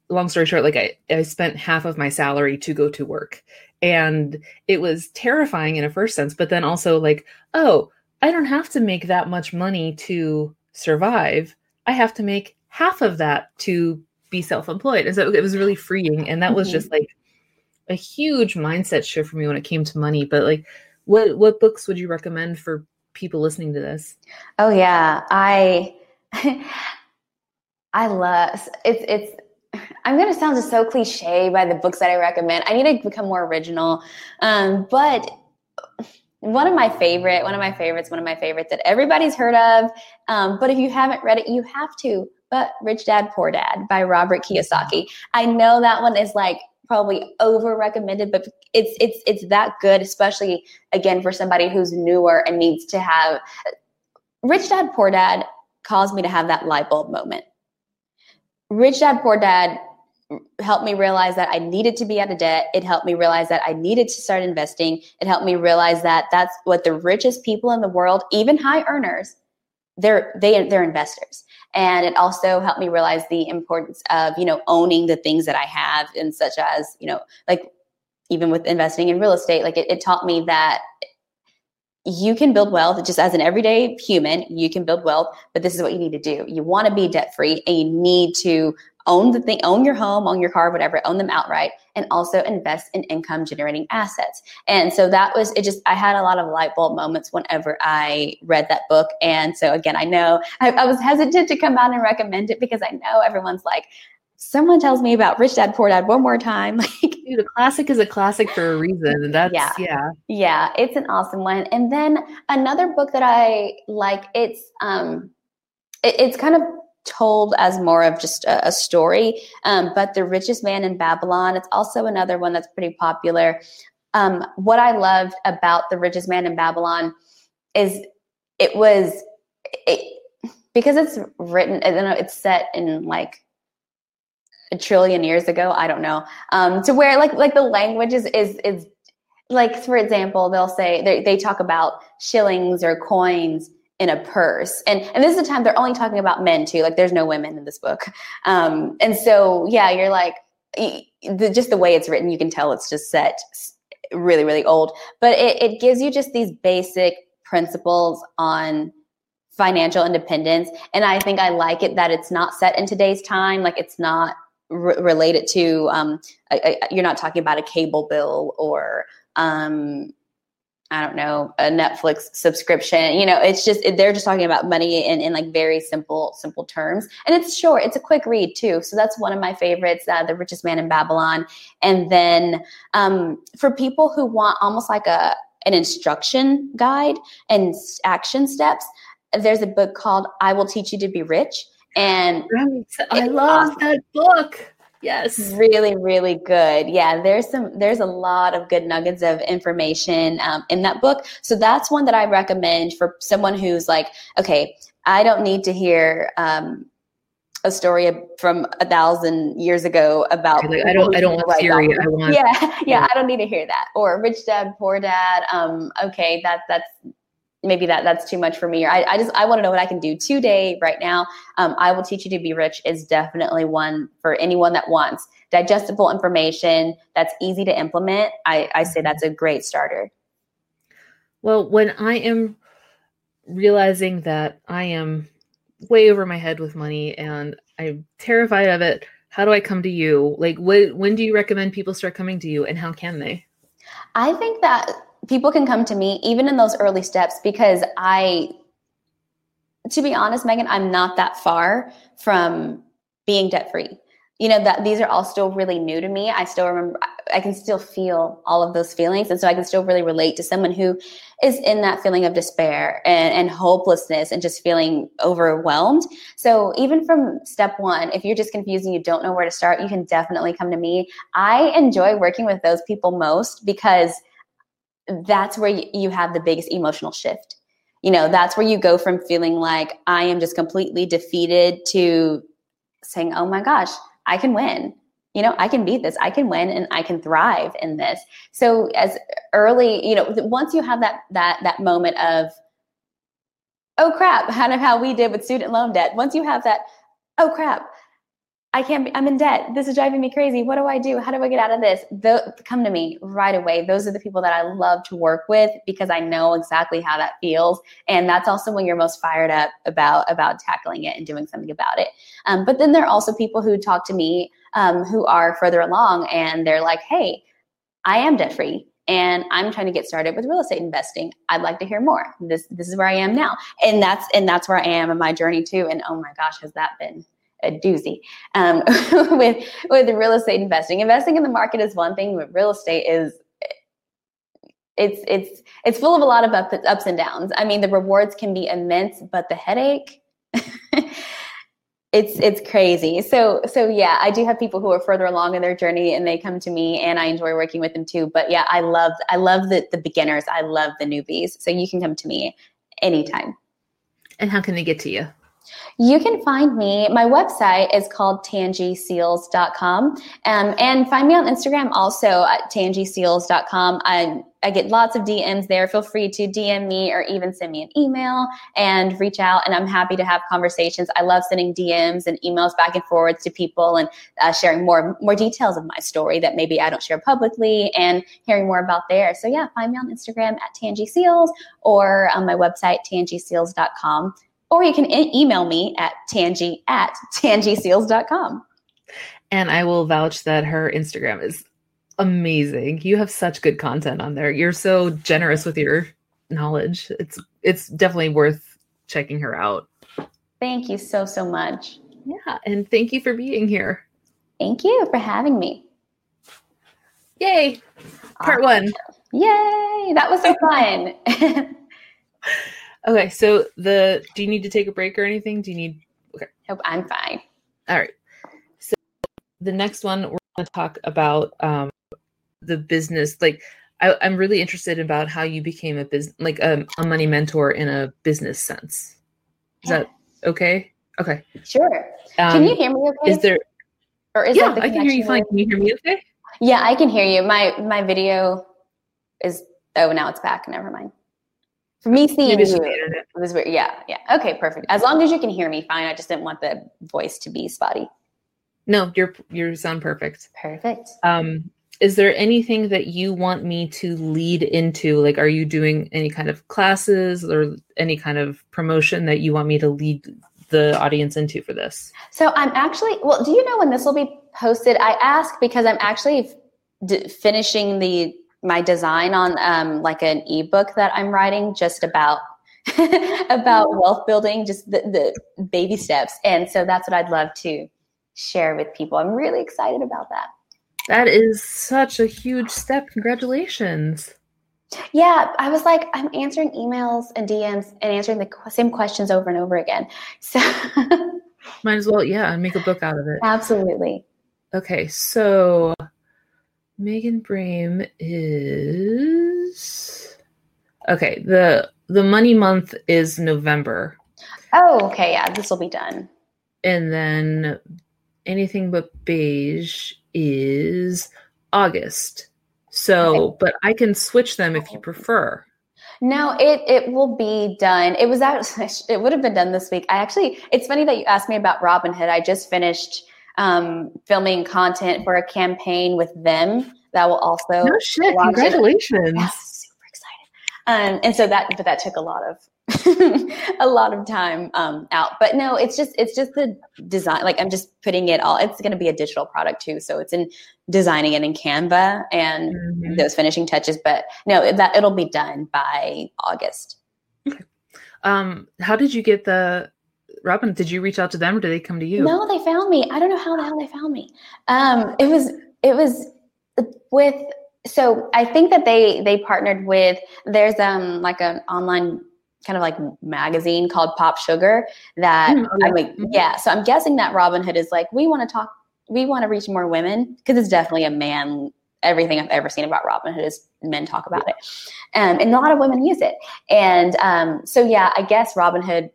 long story short, like I, I spent half of my salary to go to work. And it was terrifying in a first sense, but then also like, oh, I don't have to make that much money to survive. I have to make half of that to be self-employed. And so it was really freeing. And that was mm-hmm. just like a huge mindset shift for me when it came to money. But like what what books would you recommend for people listening to this? Oh yeah. I I love it's it's I'm going to sound just so cliche by the books that I recommend. I need to become more original. Um, but one of my favorite, one of my favorites, one of my favorites that everybody's heard of. Um, but if you haven't read it, you have to. But Rich Dad Poor Dad by Robert Kiyosaki. I know that one is like probably over recommended, but it's it's it's that good, especially again for somebody who's newer and needs to have. Rich Dad Poor Dad caused me to have that light bulb moment. Rich Dad Poor Dad helped me realize that I needed to be out of debt. It helped me realize that I needed to start investing. It helped me realize that that's what the richest people in the world, even high earners, they're they they're investors. And it also helped me realize the importance of, you know, owning the things that I have and such as, you know, like even with investing in real estate, like it, it taught me that you can build wealth just as an everyday human. You can build wealth, but this is what you need to do. You want to be debt free and you need to own the thing, own your home, own your car, whatever, own them outright, and also invest in income generating assets. And so that was it. Just I had a lot of light bulb moments whenever I read that book. And so again, I know I, I was hesitant to come out and recommend it because I know everyone's like, someone tells me about Rich Dad Poor Dad one more time, like Dude, a classic is a classic for a reason. That's yeah. yeah. Yeah, it's an awesome one. And then another book that I like, it's um it, it's kind of told as more of just a, a story. Um, but The Richest Man in Babylon, it's also another one that's pretty popular. Um, what I loved about The Richest Man in Babylon is it was it, because it's written, I don't know, it's set in like a trillion years ago. I don't know. Um, to where like like the language is is is like for example, they'll say they they talk about shillings or coins in a purse. And and this is the time they're only talking about men too like there's no women in this book. Um and so yeah you're like the, just the way it's written you can tell it's just set really really old. But it, it gives you just these basic principles on financial independence. And i think i like it that it's not set in today's time. Like it's not re- related to um, a, a, you're not talking about a cable bill or um, I don't know, a Netflix subscription. You know, it's just they're just talking about money in, in like very simple, simple terms. And it's short, it's a quick read too. So that's one of my favorites, uh, The Richest Man in Babylon. And then um, for people who want almost like a an instruction guide and action steps, there's a book called I Will Teach You to Be Rich. And I love awesome. that book. Yes. Really, really good. Yeah, there's some, there's a lot of good nuggets of information um, in that book. So that's one that I recommend for someone who's like, okay, I don't need to hear um, a story from a thousand years ago about. Like, I don't, I don't want theory. I want. Yeah, yeah, yeah, I don't need to hear that. Or rich dad, poor dad. Um, okay, that that's maybe that that's too much for me or i, I just i want to know what i can do today right now. Um, i will teach you to be rich is definitely one for anyone that wants. Digestible information that's easy to implement. I, I say that's a great starter. Well when i am realizing that i am way over my head with money and i'm terrified of it how do i come to you? Like wh- when do you recommend people start coming to you and how can they? I think that people can come to me even in those early steps because I, to be honest, Megan, I'm not that far from being debt free. You know that these are all still really new to me. I still remember, I can still feel all of those feelings, and so I can still really relate to someone who is in that feeling of despair and, and hopelessness and just feeling overwhelmed. So even from step one, if you're just confused and you don't know where to start, you can definitely come to me. I enjoy working with those people most because that's where you have the biggest emotional shift. You know, that's where you go from feeling like I am just completely defeated to saying, oh my gosh, I can win. You know, I can beat this. I can win and I can thrive in this. So as early, you know, once you have that that that moment of oh crap, kind of how we did with student loan debt. Once you have that, oh crap, I can't be, I'm in debt. This is driving me crazy. What do I do? How do I get out of this? The, come to me right away. Those are the people that I love to work with because I know exactly how that feels. And that's also when you're most fired up about, about tackling it and doing something about it. Um, but then there are also people who talk to me um, who are further along and they're like, hey, I am debt free and I'm trying to get started with real estate investing. I'd like to hear more. This this is where I am now. And that's and that's where I am in my journey too. And oh my gosh, has that been a doozy um, with with real estate investing. Investing in the market is one thing, but real estate is it's it's it's full of a lot of up, ups and downs. I mean, the rewards can be immense, but the headache. it's it's crazy. So so yeah, I do have people who are further along in their journey and they come to me and I enjoy working with them too. But yeah, I love I love the the beginners. I love the newbies. So you can come to me anytime. And how can they get to you? You can find me. My website is called tangieseals.com. Um, and find me on Instagram also at tangieseals.com. I, I get lots of DMs there. Feel free to DM me or even send me an email and reach out. And I'm happy to have conversations. I love sending DMs and emails back and forwards to people and uh, sharing more more details of my story that maybe I don't share publicly and hearing more about there. So yeah, find me on Instagram at tangieseals or on my website tangieseals.com or you can e- email me at tangie at tangieseals.com. And I will vouch that her Instagram is amazing. You have such good content on there. You're so generous with your knowledge. It's it's definitely worth checking her out. Thank you so so much. Yeah, and thank you for being here. Thank you for having me. Yay. Part 1. Yay, that was so fun. Okay, so the do you need to take a break or anything? Do you need okay. Nope, I'm fine. All right. So the next one we're gonna talk about um the business like I, am really interested about how you became a business like a, a, money mentor in a business sense. Is yeah. that okay? Okay. Sure. Um, can you hear me okay? Is there or is yeah, I can hear you fine. Can you hear me okay? Yeah, I can hear you. My my video is oh now it's back. Never mind. For me seeing you, it was weird. Yeah, yeah. Okay, perfect. As long as you can hear me fine. I just didn't want the voice to be spotty. No, you're you sound perfect. Perfect. Um, is there anything that you want me to lead into? Like, are you doing any kind of classes or any kind of promotion that you want me to lead the audience into for this? So I'm actually well. Do you know when this will be posted? I ask because I'm actually d- finishing the my design on um, like an ebook that I'm writing just about about wealth building, just the, the baby steps. And so that's what I'd love to share with people. I'm really excited about that. That is such a huge step. Congratulations. Yeah, I was like, I'm answering emails and DMs and answering the same questions over and over again. So might as well, yeah, make a book out of it. Absolutely. Okay, so Megan Brame is okay. The the money month is November. Oh, okay. Yeah, this will be done. And then anything but beige is August. So, okay. but I can switch them if you prefer. No, it it will be done. It was out. It would have been done this week. I actually. It's funny that you asked me about Robinhood. I just finished um, filming content for a campaign with them that will also. No shit! Congratulations. Yeah, super excited. Um, and so that, but that took a lot of a lot of time um, out. But no, it's just it's just the design. Like I'm just putting it all. It's going to be a digital product too, so it's in designing it in Canva and mm-hmm. those finishing touches. But no, that it'll be done by August. Okay. Um, how did you get the Robin, did you reach out to them or did they come to you? No, they found me. I don't know how the hell they found me. Um, it was it was with so I think that they they partnered with there's um like an online kind of like magazine called Pop Sugar that mm, I'm like mm-hmm. yeah. So I'm guessing that Robinhood is like we want to talk we want to reach more women because it's definitely a man everything I've ever seen about Robinhood is men talk about it. Um, and a lot of women use it. And um, so, yeah, I guess Robinhood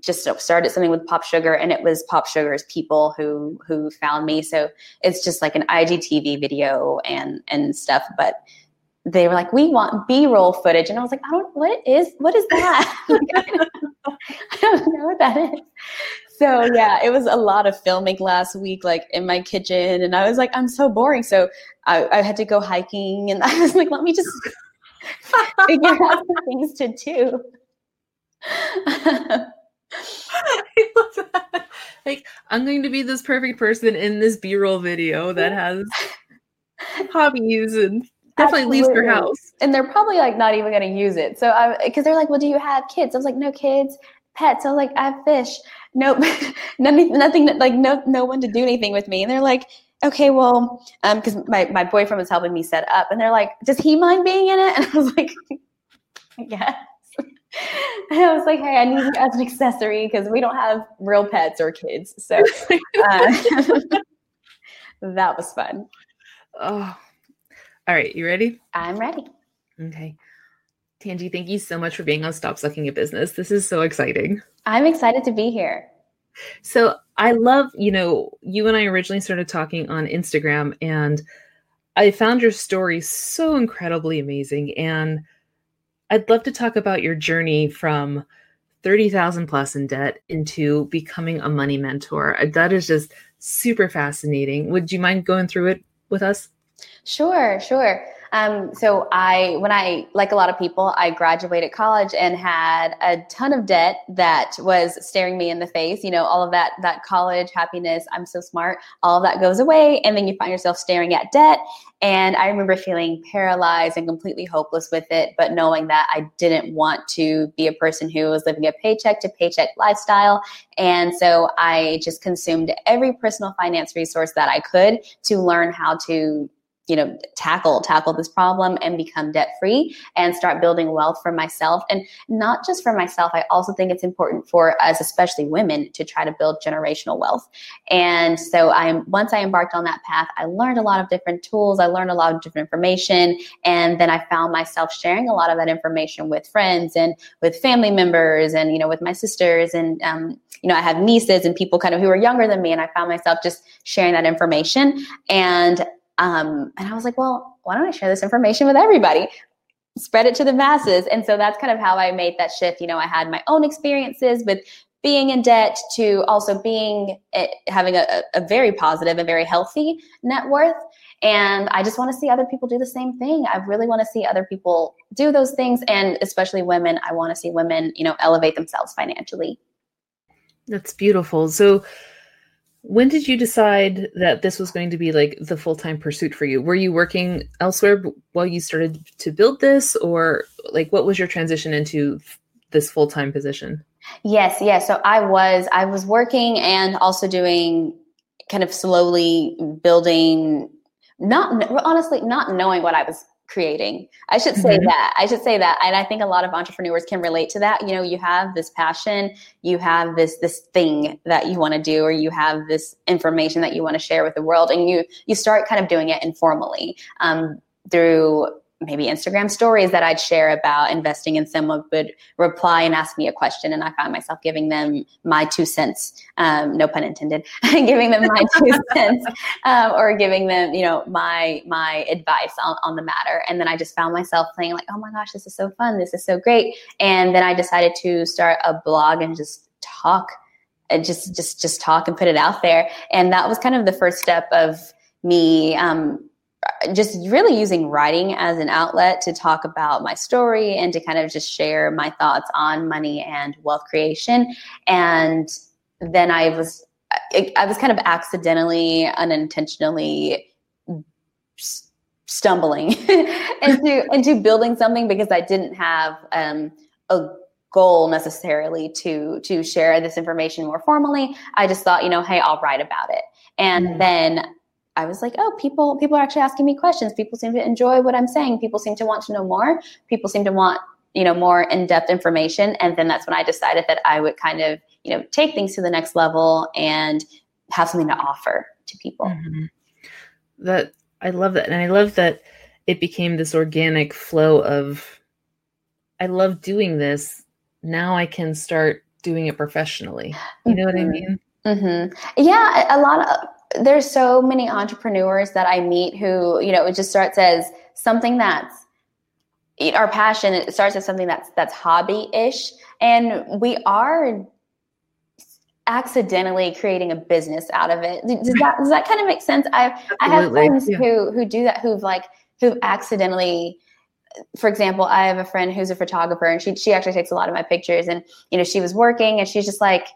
just started something with Pop Sugar, and it was Pop Sugar's people who who found me. So it's just like an IGTV video and and stuff. But they were like, "We want B-roll footage," and I was like, "I don't. What is what is that? I, don't I don't know what that is." So yeah, it was a lot of filming last week, like in my kitchen, and I was like, "I'm so boring." So I, I had to go hiking, and I was like, "Let me just figure out some things to do." I love that. Like, I'm going to be this perfect person in this B-roll video that has hobbies and definitely Absolutely. leaves their house. And they're probably like not even going to use it. So I, because they're like, well, do you have kids? I was like, no kids, pets. I was like, I have fish. Nope, nothing, nothing, like no, no one to do anything with me. And they're like, okay, well, um, because my my boyfriend was helping me set up, and they're like, does he mind being in it? And I was like, yeah. I was like, hey, I need you as an accessory because we don't have real pets or kids. So uh, that was fun. Oh, all right. You ready? I'm ready. Okay. Tangie, thank you so much for being on Stop Sucking at Business. This is so exciting. I'm excited to be here. So I love, you know, you and I originally started talking on Instagram and I found your story so incredibly amazing. And I'd love to talk about your journey from 30,000 plus in debt into becoming a money mentor. Uh, that is just super fascinating. Would you mind going through it with us? Sure, sure. Um, so I, when I, like a lot of people, I graduated college and had a ton of debt that was staring me in the face. You know, all of that, that college happiness, I'm so smart, all of that goes away. And then you find yourself staring at debt. And I remember feeling paralyzed and completely hopeless with it, but knowing that I didn't want to be a person who was living a paycheck to paycheck lifestyle. And so I just consumed every personal finance resource that I could to learn how to you know tackle tackle this problem and become debt free and start building wealth for myself. And not just for myself i also think it's important for us especially women to try to build generational wealth. And so i once i embarked on that path i learned a lot of different tools. I learned a lot of different information. And then i found myself sharing a lot of that information with friends and with family members and you know with my sisters. And um, you know i have nieces and people kind of who are younger than me. And i found myself just sharing that information. And um, and I was like, well, why don't I share this information with everybody? Spread it to the masses. And so that's kind of how I made that shift. You know, I had my own experiences with being in debt to also being eh, having a, a very positive and very healthy net worth. And I just want to see other people do the same thing. I really want to see other people do those things. And especially women, I want to see women, you know, elevate themselves financially. That's beautiful. So, when did you decide that this was going to be like the full-time pursuit for you? Were you working elsewhere while you started to build this? Or like what was your transition into this full-time position? Yes yes. So i was i was working and also doing kind of slowly building not honestly not knowing what i was creating. I should say mm-hmm. that. I should say that. And I think a lot of entrepreneurs can relate to that. You know, you have this passion, you have this this thing that you want to do or you have this information that you want to share with the world and you you start kind of doing it informally um, through maybe Instagram stories that I'd share about investing and someone would reply and ask me a question. And I found myself giving them my two cents, um, no pun intended, giving them my two cents um, or giving them, you know, my, my advice on, on the matter. And then I just found myself playing like, oh my gosh, this is so fun. This is so great. And then I decided to start a blog and just talk and just, just, just talk and put it out there. And that was kind of the first step of me, um, just really using writing as an outlet to talk about my story and to kind of just share my thoughts on money and wealth creation. And then I was I was kind of accidentally, unintentionally stumbling into into building something because I didn't have um, a goal necessarily to to share this information more formally. I just thought, you know, hey, I'll write about it. And mm-hmm. then I was like, oh, people people are actually asking me questions. People seem to enjoy what I'm saying. People seem to want to know more. People seem to want, you know, more in-depth information. And then that's when I decided that I would kind of, you know, take things to the next level and have something to offer to people. Mm-hmm. That I love that. And I love that it became this organic flow of I love doing this. Now I can start doing it professionally. You know mm-hmm. what I mm-hmm. mean? Mm-hmm. Yeah, a lot of there's so many entrepreneurs that I meet who, you know, it just starts as something that's our passion. It starts as something that's that's hobby-ish, and we are accidentally creating a business out of it. Does that does that kind of make sense? I I have friends yeah. who who do that who've like who've accidentally for example, I have a friend who's a photographer and she she actually takes a lot of my pictures and you know she was working and she's just like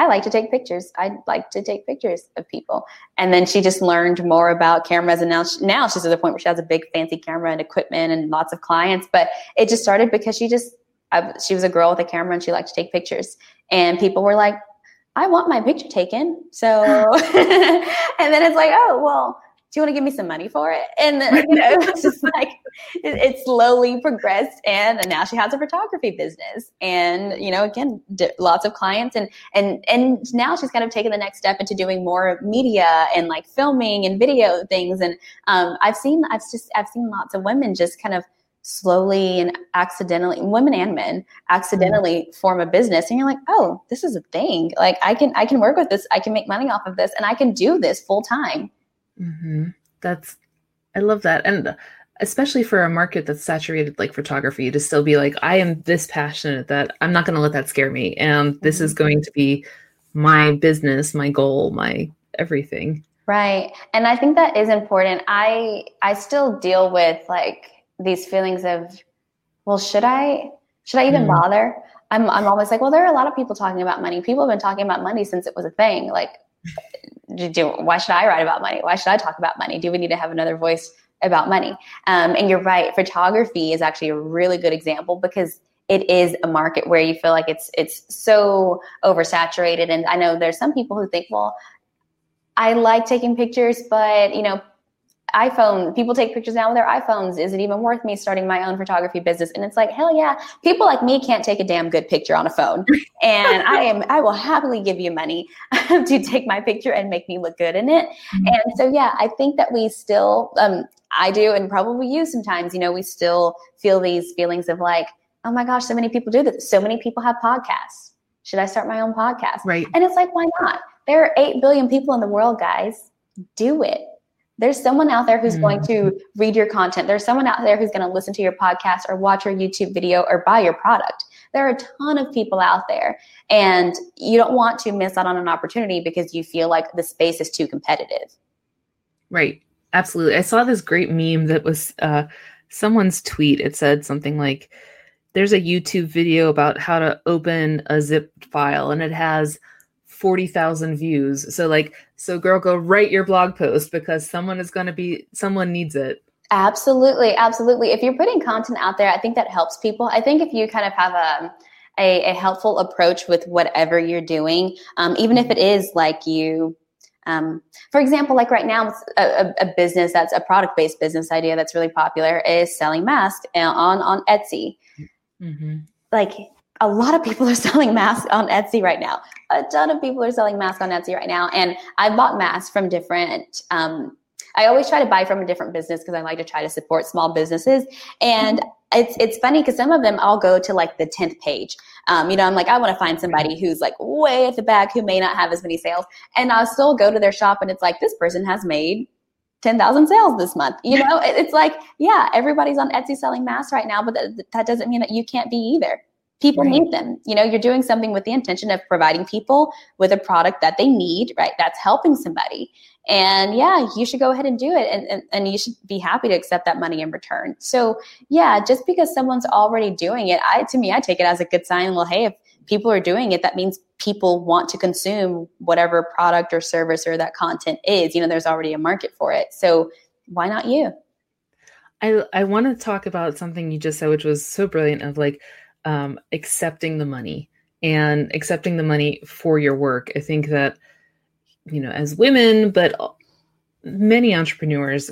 I like to take pictures. I like to take pictures of people. And then she just learned more about cameras. And now, she, now she's at the point where she has a big fancy camera and equipment and lots of clients. But it just started because she just, I, she was a girl with a camera and she liked to take pictures. And people were like, I want my picture taken. So, and then it's like, oh, well, do you want to give me some money for it? And you know, it's just like it, it, slowly progressed, and, and now she has a photography business, and you know, again, d- lots of clients, and and and now she's kind of taken the next step into doing more media and like filming and video things, and um, I've seen I've just I've seen lots of women just kind of slowly and accidentally women and men accidentally mm-hmm. form a business. And you're like oh this is a thing. Like i can i can work with this. I can make money off of this and i can do this full time mm-hmm. that's i love that. And especially for a market that's saturated like photography to still be like i am this passionate that i'm not going to let that scare me and this mm-hmm. is going to be my business my goal my everything. Right. And i think that is important. I i still deal with like these feelings of well should i should i even mm. bother? I'm i'm always like well there are a lot of people talking about money. People have been talking about money since it was a thing. Like do, why should i write about money? Why should i talk about money? Do we need to have another voice about money? Um, and you're right photography is actually a really good example because it is a market where you feel like it's it's so oversaturated. And i know there's some people who think well i like taking pictures but you know iPhone, people take pictures now with their iPhones. Is it even worth me starting my own photography business? And it's like, hell yeah. People like me can't take a damn good picture on a phone. And I am, I will happily give you money to take my picture and make me look good in it. Mm-hmm. And so, yeah, I think that we still, um, I do, and probably you sometimes, you know, we still feel these feelings of like, oh my gosh, so many people do this. So many people have podcasts. Should I start my own podcast? Right. And it's like, why not? There are 8 billion people in the world, guys. Do it there's someone out there who's mm. going to mm-hmm. read your content. There's someone out there who's going to listen to your podcast or watch your YouTube video or buy your product. There are a ton of people out there, and you don't want to miss out on an opportunity because you feel like the space is too competitive. Right. Absolutely. I saw this great meme that was uh, someone's tweet. It said something like, there's a YouTube video about how to open a zip file, and it has 40,000 views. So like so girl go write your blog post because someone is going to be someone needs it. Absolutely, absolutely. If you're putting content out there, I think that helps people. I think if you kind of have a a, a helpful approach with whatever you're doing, um, even if it is like you um, for example, like right now, a, a business that's a product based business idea that's really popular is selling masks on on Etsy. Mm-hmm. Like a lot of people are selling masks on Etsy right now. A ton of people are selling masks on Etsy right now. And I've bought masks from different, um, I always try to buy from a different business because I like to try to support small businesses. And it's it's funny because some of them I'll go to like the 10th page. Um, you know, I'm like, I want to find somebody who's like way at the back who may not have as many sales. And I'll still go to their shop and it's like, this person has made 10,000 sales this month. You know, it's like, yeah, everybody's on Etsy selling masks right now, but that, that doesn't mean that you can't be either people right. need them. You know you're doing something with the intention of providing people with a product that they need right? That's helping somebody. And yeah you should go ahead and do it and, and, and you should be happy to accept that money in return. So yeah just because someone's already doing it i to me i take it as a good sign. Well hey if people are doing it that means people want to consume whatever product or service or that content is. You know there's already a market for it. So why not you? I, I want to talk about something you just said, which was so brilliant of like um, accepting the money and accepting the money for your work. I think that, you know, as women, but many entrepreneurs,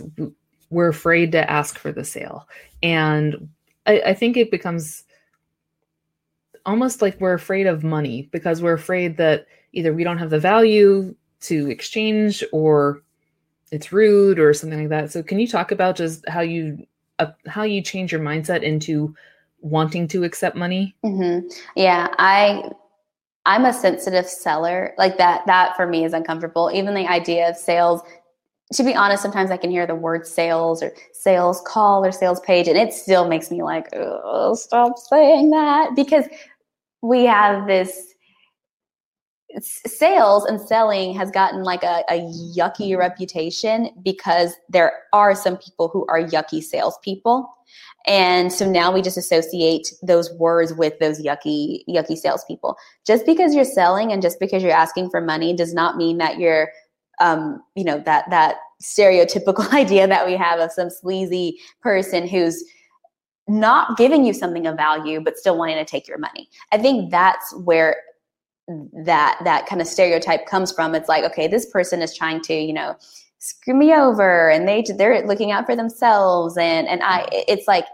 we're afraid to ask for the sale. And I, I think it becomes almost like we're afraid of money because we're afraid that either we don't have the value to exchange or it's rude or something like that. So can you talk about just how you uh, how you change your mindset into wanting to accept money? Mm-hmm. Yeah, I I'm a sensitive seller. Like that that for me is uncomfortable. Even the idea of sales to be honest, sometimes I can hear the word sales or sales call or sales page, and it still makes me like, oh, stop saying that because we have this sales and selling has gotten like a, a yucky reputation because there are some people who are yucky salespeople and so now we just associate those words with those yucky, yucky salespeople. Just because you're selling and just because you're asking for money does not mean that you're, um, you know, that that stereotypical idea that we have of some sleazy person who's not giving you something of value but still wanting to take your money. I think that's where that that kind of stereotype comes from. It's like, okay, this person is trying to, you know, screw me over and they they're looking out for themselves and and I it's like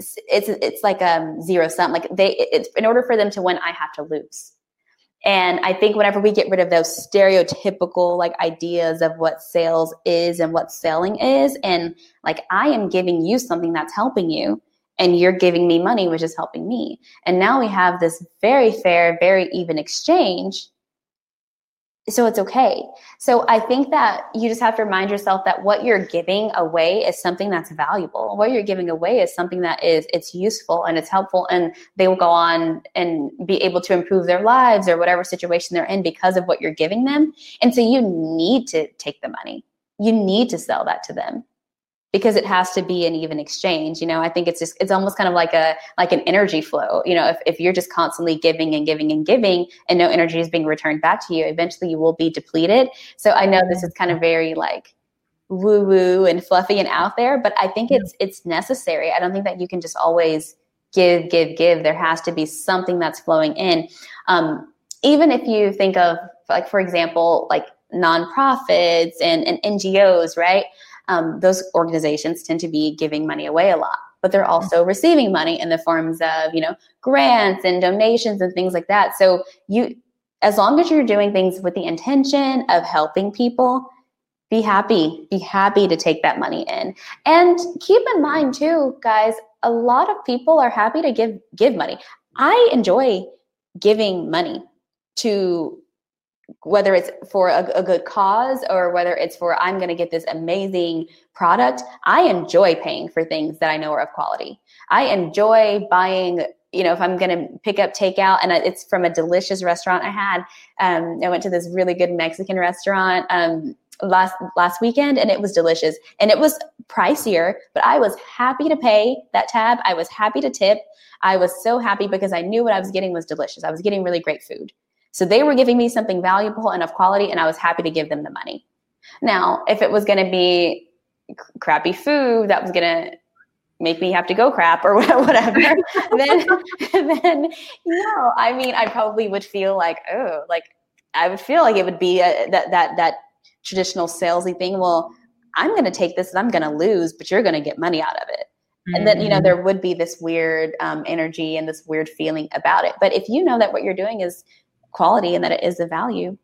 it's it's like a um, zero sum. Like they, it's in order for them to win, I have to lose. And I think whenever we get rid of those stereotypical like ideas of what sales is and what selling is, and like I am giving you something that's helping you, and you're giving me money, which is helping me. And now we have this very fair, very even exchange. So it's okay. So I think that you just have to remind yourself that what you're giving away is something that's valuable. What you're giving away is something that is it's useful and it's helpful and they will go on and be able to improve their lives or whatever situation they're in because of what you're giving them. And so you need to take the money. You need to sell that to them because it has to be an even exchange you know? I think it's just it's almost kind of like a like an energy flow you know? If, if you're just constantly giving and giving and giving and no energy is being returned back to you eventually you will be depleted. So i know this is kind of very like woo woo and fluffy and out there but i think it's it's necessary. I don't think that you can just always give give give. There has to be something that's flowing in. Um, even if you think of like for example like nonprofits and, and ngos right um, those organizations tend to be giving money away a lot but they're also receiving money in the forms of you know grants and donations and things like that. So you as long as you're doing things with the intention of helping people be happy be happy to take that money in. And keep in mind too guys a lot of people are happy to give give money. I enjoy giving money to whether it's for a, a, good cause or whether it's for I'm going to get this amazing product, I enjoy paying for things that I know are of quality. I enjoy buying, you know, if I'm going to pick up takeout and it's from a delicious restaurant I had. Um, I went to this really good Mexican restaurant um, last last weekend and it was delicious and it was pricier, but I was happy to pay that tab. I was happy to tip. I was so happy because I knew what I was getting was delicious. I was getting really great food. So they were giving me something valuable and of quality, and I was happy to give them the money. Now, if it was going to be crappy food that was going to make me have to go crap or whatever, then, then, no, I mean, I probably would feel like, oh, like I would feel like it would be a, that, that, that traditional salesy thing. Well, I'm going to take this and I'm going to lose, but you're going to get money out of it. And then, you know, mm-hmm. there would be this weird um, energy and this weird feeling about it. But if you know that what you're doing is quality and that it is a value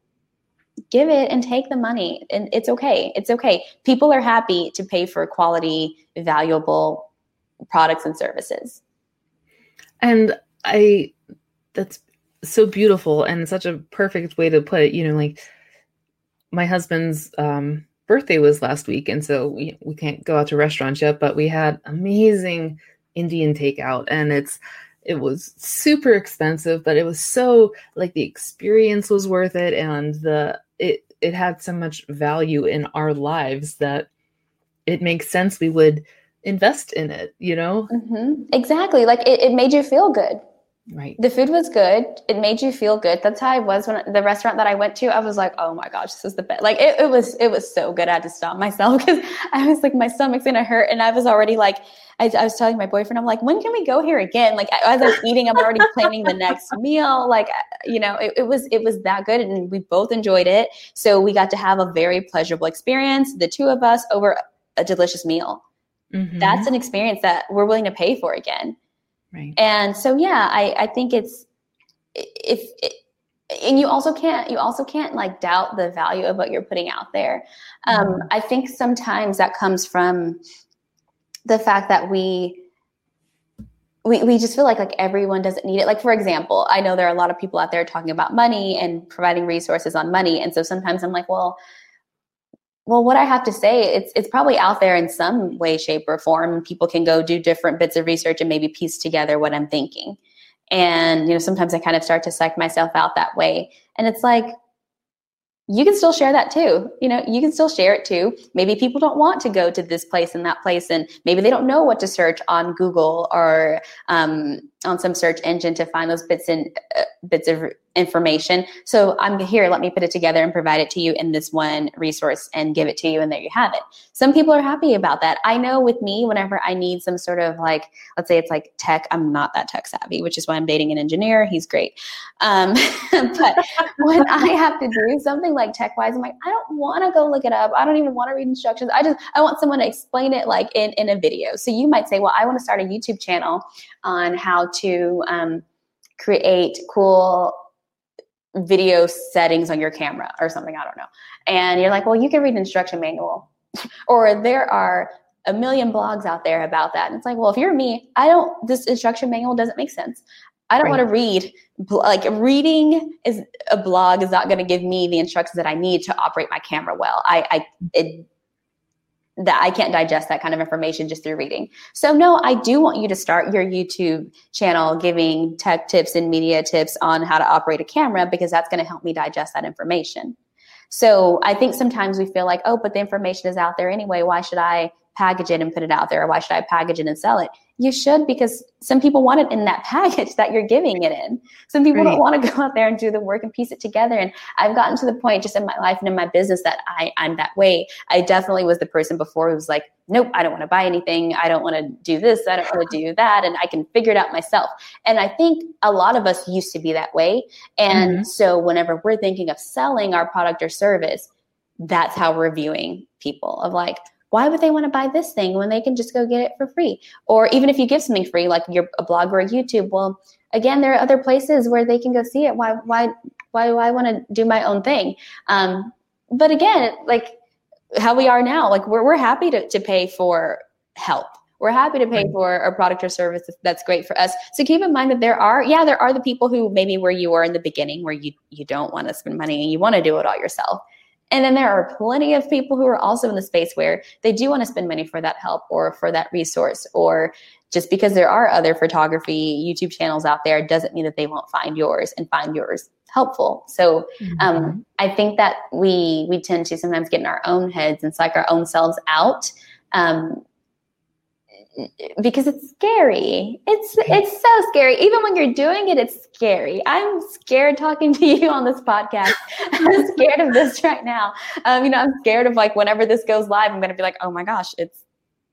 give it and take the money. And it's okay. It's okay. People are happy to pay for quality valuable products and services. And i that's so beautiful and such a perfect way to put it. You know like my husband's um, birthday was last week and so we, we can't go out to restaurants yet but we had amazing indian takeout and it's it was super expensive but it was so like the experience was worth it and the it it had so much value in our lives that it makes sense we would invest in it you know? Mm-hmm. exactly. Like it, it made you feel good Right. The food was good. It made you feel good. That's how I was when the restaurant that I went to. I was like, oh my gosh, this is the best. Like it, it was, it was so good. I had to stop myself because I was like, my stomach's gonna hurt, and I was already like, I, I, was telling my boyfriend, I'm like, when can we go here again? Like as I'm eating, I'm already planning the next meal. Like you know, it, it was, it was that good, and we both enjoyed it. So we got to have a very pleasurable experience, the two of us, over a delicious meal. Mm-hmm. That's an experience that we're willing to pay for again. Right. And so, yeah, I, I think it's if, it, and you also can't you also can't like doubt the value of what you're putting out there. Um, mm-hmm. I think sometimes that comes from the fact that we we, we just feel like like everyone doesn't need it like for example i know there are a lot of people out there talking about money and providing resources on money and so sometimes i'm like well well what i have to say it's it's probably out there in some way shape or form people can go do different bits of research and maybe piece together what i'm thinking and you know sometimes i kind of start to psych myself out that way and it's like you can still share that too. You know, you can still share it too. Maybe people don't want to go to this place and that place, and maybe they don't know what to search on Google or um, on some search engine to find those bits and uh, bits of information. So I'm here, let me put it together and provide it to you in this one resource and give it to you, and there you have it. Some people are happy about that. I know with me, whenever I need some sort of like, let's say it's like tech, I'm not that tech savvy, which is why I'm dating an engineer. He's great. Um, but when I have to do something like tech wise, I'm like, I don't want to go look it up. I don't even want to read instructions. I just, I want someone to explain it like in, in a video. So you might say, well, I want to start a YouTube channel on how to um, create cool video settings on your camera or something. I don't know. And you're like, well, you can read an instruction manual. or there are a million blogs out there about that. And it's like, well, if you're me, I don't, this instruction manual doesn't make sense. I don't right. want to read like reading is a blog is not going to give me the instructions that I need to operate my camera well. I, I it, that I can't digest that kind of information just through reading. So no, I do want you to start your YouTube channel giving tech tips and media tips on how to operate a camera because that's going to help me digest that information. So I think sometimes we feel like, oh, but the information is out there anyway. Why should I package it and put it out there? Or why should I package it and sell it? You should because some people want it in that package that you're giving it in. Some people right. don't want to go out there and do the work and piece it together. And I've gotten to the point just in my life and in my business that I, I'm that way. I definitely was the person before who was like, nope, I don't want to buy anything. I don't want to do this. I don't want to do that. And I can figure it out myself. And I think a lot of us used to be that way. And mm-hmm. so whenever we're thinking of selling our product or service, that's how we're viewing people of like, why would they want to buy this thing when they can just go get it for free? Or even if you give something free, like you're a blog or a YouTube, well, again, there are other places where they can go see it. Why, why, why do I want to do my own thing? Um, but again, like how we are now, like we're, we're happy to, to pay for help. We're happy to pay for a product or service that's great for us. So keep in mind that there are, yeah, there are the people who maybe where you were in the beginning, where you you don't want to spend money and you want to do it all yourself. And then there are plenty of people who are also in the space where they do want to spend money for that help or for that resource or just because there are other photography YouTube channels out there doesn't mean that they won't find yours and find yours helpful. So um, mm-hmm. I think that we we tend to sometimes get in our own heads and psych our own selves out um, because it's scary. It's it's so scary. Even when you're doing it, it's scary. I'm scared talking to you on this podcast. I'm scared of this right now. Um, you know, I'm scared of like whenever this goes live, I'm gonna be like, oh my gosh, it's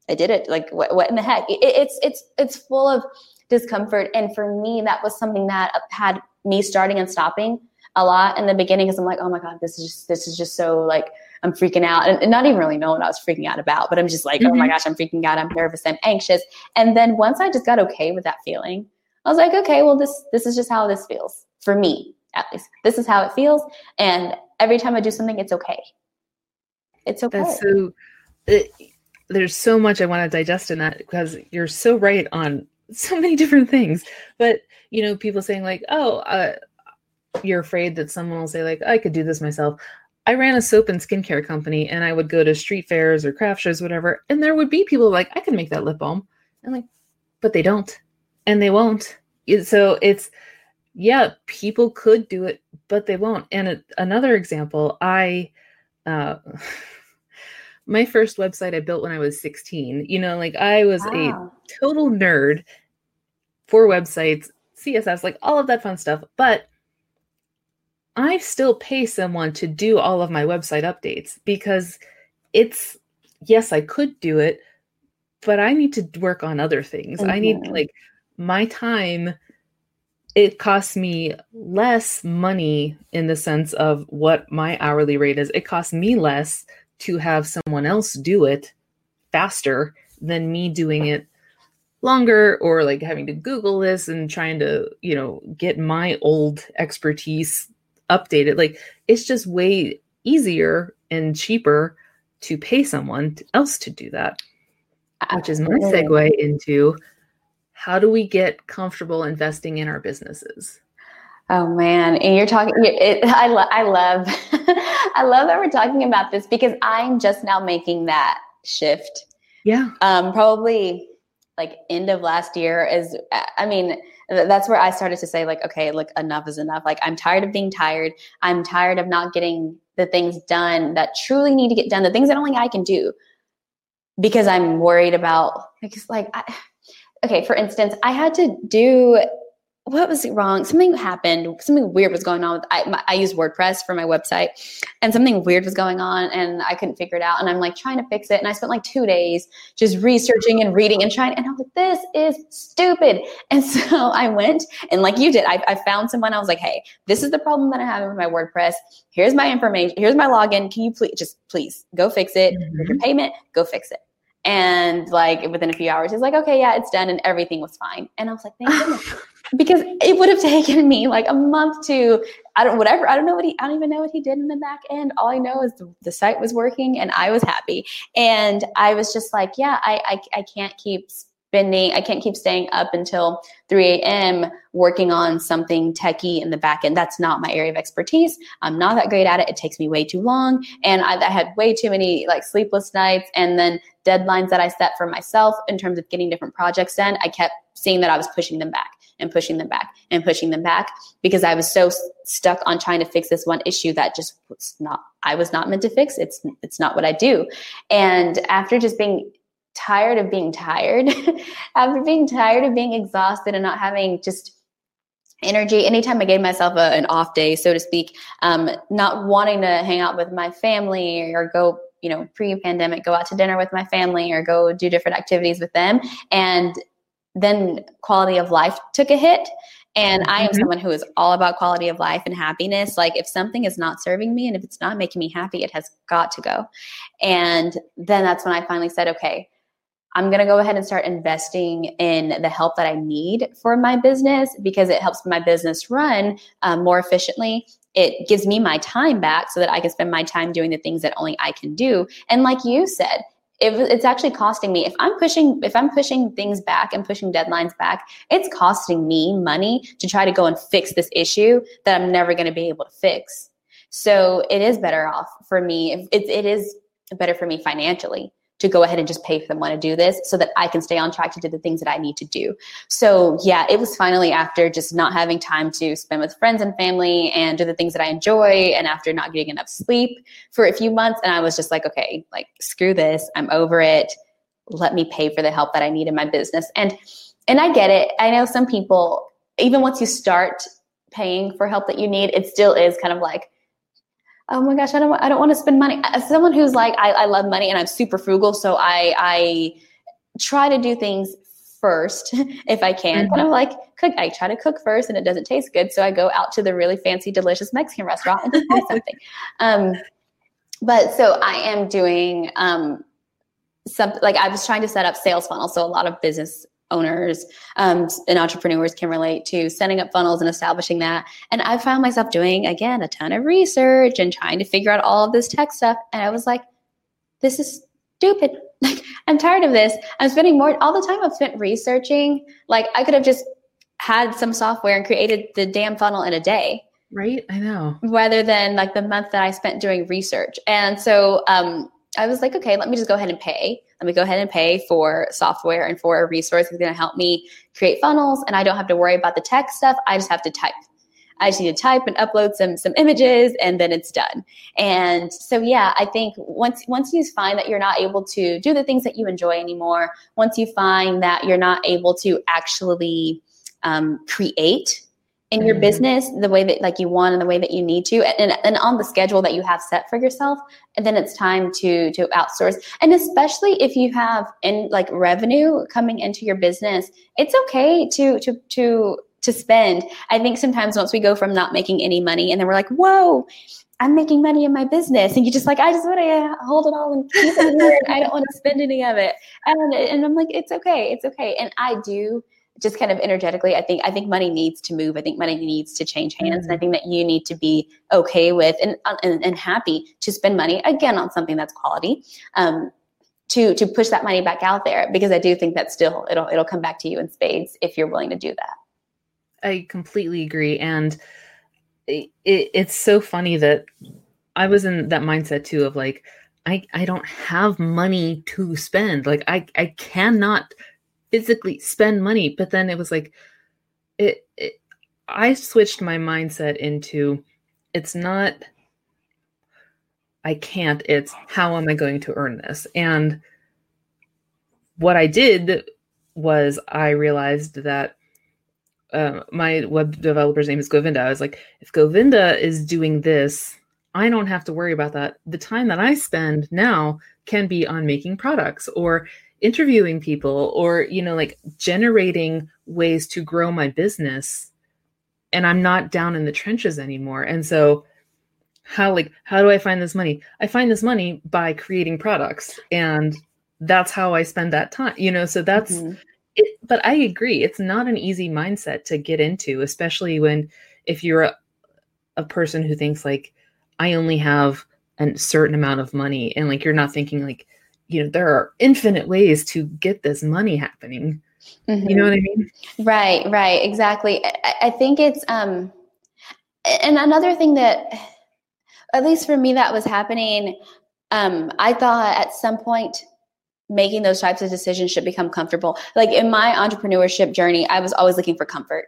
I did it. Like what, what in the heck? It, it's it's it's full of discomfort, and for me, that was something that had me starting and stopping a lot in the beginning because I'm like, oh my god, this is just this is just so like I'm freaking out and, and, not even really knowing what I was freaking out about, but I'm just like, mm-hmm. oh my mm-hmm. gosh, I'm freaking out. I'm nervous. I'm anxious. And then once I just got okay with that feeling, I was like, okay, well, this, this is just how this feels for me, at least. This is how it feels. And every time I do something, it's okay. It's okay. That's so, it, there's so much I want to digest in that because you're so right on so many different things. But, you know, people saying like, oh, uh, you're afraid that someone will say like i could do this myself I ran a soap and skincare company and I would go to street fairs or craft shows, whatever, and there would be people like, I can make that lip balm. And like, but they don't. And they won't. So it's yeah, people could do it, but they won't. And a, another example, I uh my first website I built when I was 16. You know, like I was wow. a total nerd for websites, CSS, like all of that fun stuff. But I still pay someone to do all of my website updates because it's yes, I could do it, but I need to work on other things. Mm-hmm. I need mm-hmm. like my time it costs me less money in the sense of what my hourly rate is. It costs me less to have someone else do it faster than me doing it longer or like having to google this and trying to you know get my old expertise updated. Like it's just way easier and cheaper to pay someone else to do that. Which is my segue into how do we get comfortable investing in our businesses? Oh man, and you're talking. It, I, lo- I love, I love that we're talking about this because I'm just now making that shift. Yeah. Um, probably like end of last year is. I mean, that's where I started to say, like, okay, look, enough is enough. Like, I'm tired of being tired. I'm tired of not getting the things done that truly need to get done, the things that only I can do because I'm worried about, because, like, I, okay, for instance, I had to do what was wrong? Something happened. Something weird was going on. With, I, my, I use WordPress for my website, and something weird was going on, and I couldn't figure it out. And I'm like trying to fix it, and I spent like two days just researching and reading and trying. And I was like, "This is stupid." And so I went, and like you did, I, I found someone. I was like, "Hey, this is the problem that I have with my WordPress. Here's my information. Here's my login. Can you please just please go fix it? Mm-hmm. Your payment, go fix it." And like within a few hours, he's like, "Okay, yeah, it's done," and everything was fine. And I was like, "Thank goodness." Because it would have taken me like a month to I don't whatever. I don't know what he I don't even know what he did in the back end. All I know is the, the site was working and I was happy. And I was just like, yeah, I I, I can't keep spending, I can't keep staying up until 3 a.m. working on something techie in the back end. That's not my area of expertise. I'm not that great at it. It takes me way too long. And I, I had way too many like sleepless nights and then deadlines that I set for myself in terms of getting different projects done. I kept seeing that I was pushing them back and pushing them back and pushing them back because I was so stuck on trying to fix this one issue that just was not I was not meant to fix. It's it's not what I do. And after just being tired of being tired, after being tired of being exhausted and not having just energy anytime i gave myself a, an off day so to speak um, not wanting to hang out with my family or go you know pre-pandemic go out to dinner with my family or go do different activities with them and then quality of life took a hit and I am mm-hmm. someone who is all about quality of life and happiness. Like if something is not serving me and if it's not making me happy, it has got to go. And then that's when I finally said, okay, I'm going to go ahead and start investing in the help that I need for my business because it helps my business run um, more efficiently. It gives me my time back so that I can spend my time doing the things that only I can do. And like you said, if it's actually costing me if i'm pushing if i'm pushing things back and pushing deadlines back it's costing me money to try to go and fix this issue that i'm never going to be able to fix. So it is better off for me it, it is better for me financially to go ahead and just pay for someone to do this so that I can stay on track to do the things that I need to do. So yeah, it was finally after just not having time to spend with friends and family and do the things that I enjoy and after not getting enough sleep for a few months. And I was just like, okay, like screw this. I'm over it. Let me pay for the help that I need in my business. And and I get it. I know some people, even once you start paying for help that you need, it still is kind of like, oh my gosh, I don't, I don't want to spend money. As someone who's like, I, I love money and I'm super frugal, so I, I try to do things first if I can. Mm-hmm. But I'm like, cook. I try to cook first, and it doesn't taste good, so I go out to the really fancy, delicious Mexican restaurant and buy something. Um, but so I am doing um, something like I was trying to set up sales funnels. So a lot of business owners um, and entrepreneurs can relate to setting up funnels and establishing that. And I found myself doing, again, a ton of research and trying to figure out all of this tech stuff. And I was like, this is stupid. Like, I'm tired of this. I'm spending more, all the time I've spent researching. Like, I could have just had some software and created the damn funnel in a day. Right. I know. Rather than like the month that I spent doing research. And so um, I was like, okay, let me just go ahead and pay let me go ahead and pay for software and for a resource that's going to help me create funnels and I don't have to worry about the tech stuff. I just have to type. I just need to type and upload some some images and then it's done. And so yeah, I think once once you find that you're not able to do the things that you enjoy anymore, once you find that you're not able to actually um, create in your mm-hmm. business the way that like you want and the way that you need to and, and on the schedule that you have set for yourself and then it's time to to outsource and especially if you have in like revenue coming into your business it's okay to to to to spend i think sometimes once we go from not making any money and then we're like whoa I'm making money in my business, and you're just like, I just want to hold it all and keep it here, and I don't want to spend any of it. And, and I'm like, it's okay, it's okay. And I do just kind of energetically, I think I think money needs to move. I think money needs to change hands, mm-hmm. and I mm-hmm. think that you need to be okay with and, and, and happy to spend money again on something that's quality. Um, to to push that money back out there because I do think that still it'll it'll come back to you in spades if you're willing to do that. I completely agree, and it, it, it's so funny that I was in that mindset too of like I I don't have money to spend. Like I I cannot physically spend money but then it was like it, it i switched my mindset into it's not i can't it's how am i going to earn this? And what i did was i realized that uh, my web developer's name is govinda. I was like if govinda is doing this i don't have to worry about that. The time that i spend now can be on making products or interviewing people or you know like generating ways to grow my business and i'm not down in the trenches anymore. And so how like how do i find this money? I find this money by creating products and that's how i spend that time you know? So that's mm-hmm. it but i agree it's not an easy mindset to get into especially when if you're a person who thinks like I only have a certain amount of money and like you're not thinking like you know there are infinite ways to get this money happening. Mm-hmm. you know what i mean? Right right exactly. I, I think it's um and another thing that at least for me that was happening um i thought at some point making those types of decisions should become comfortable. Like in my entrepreneurship journey i was always looking for comfort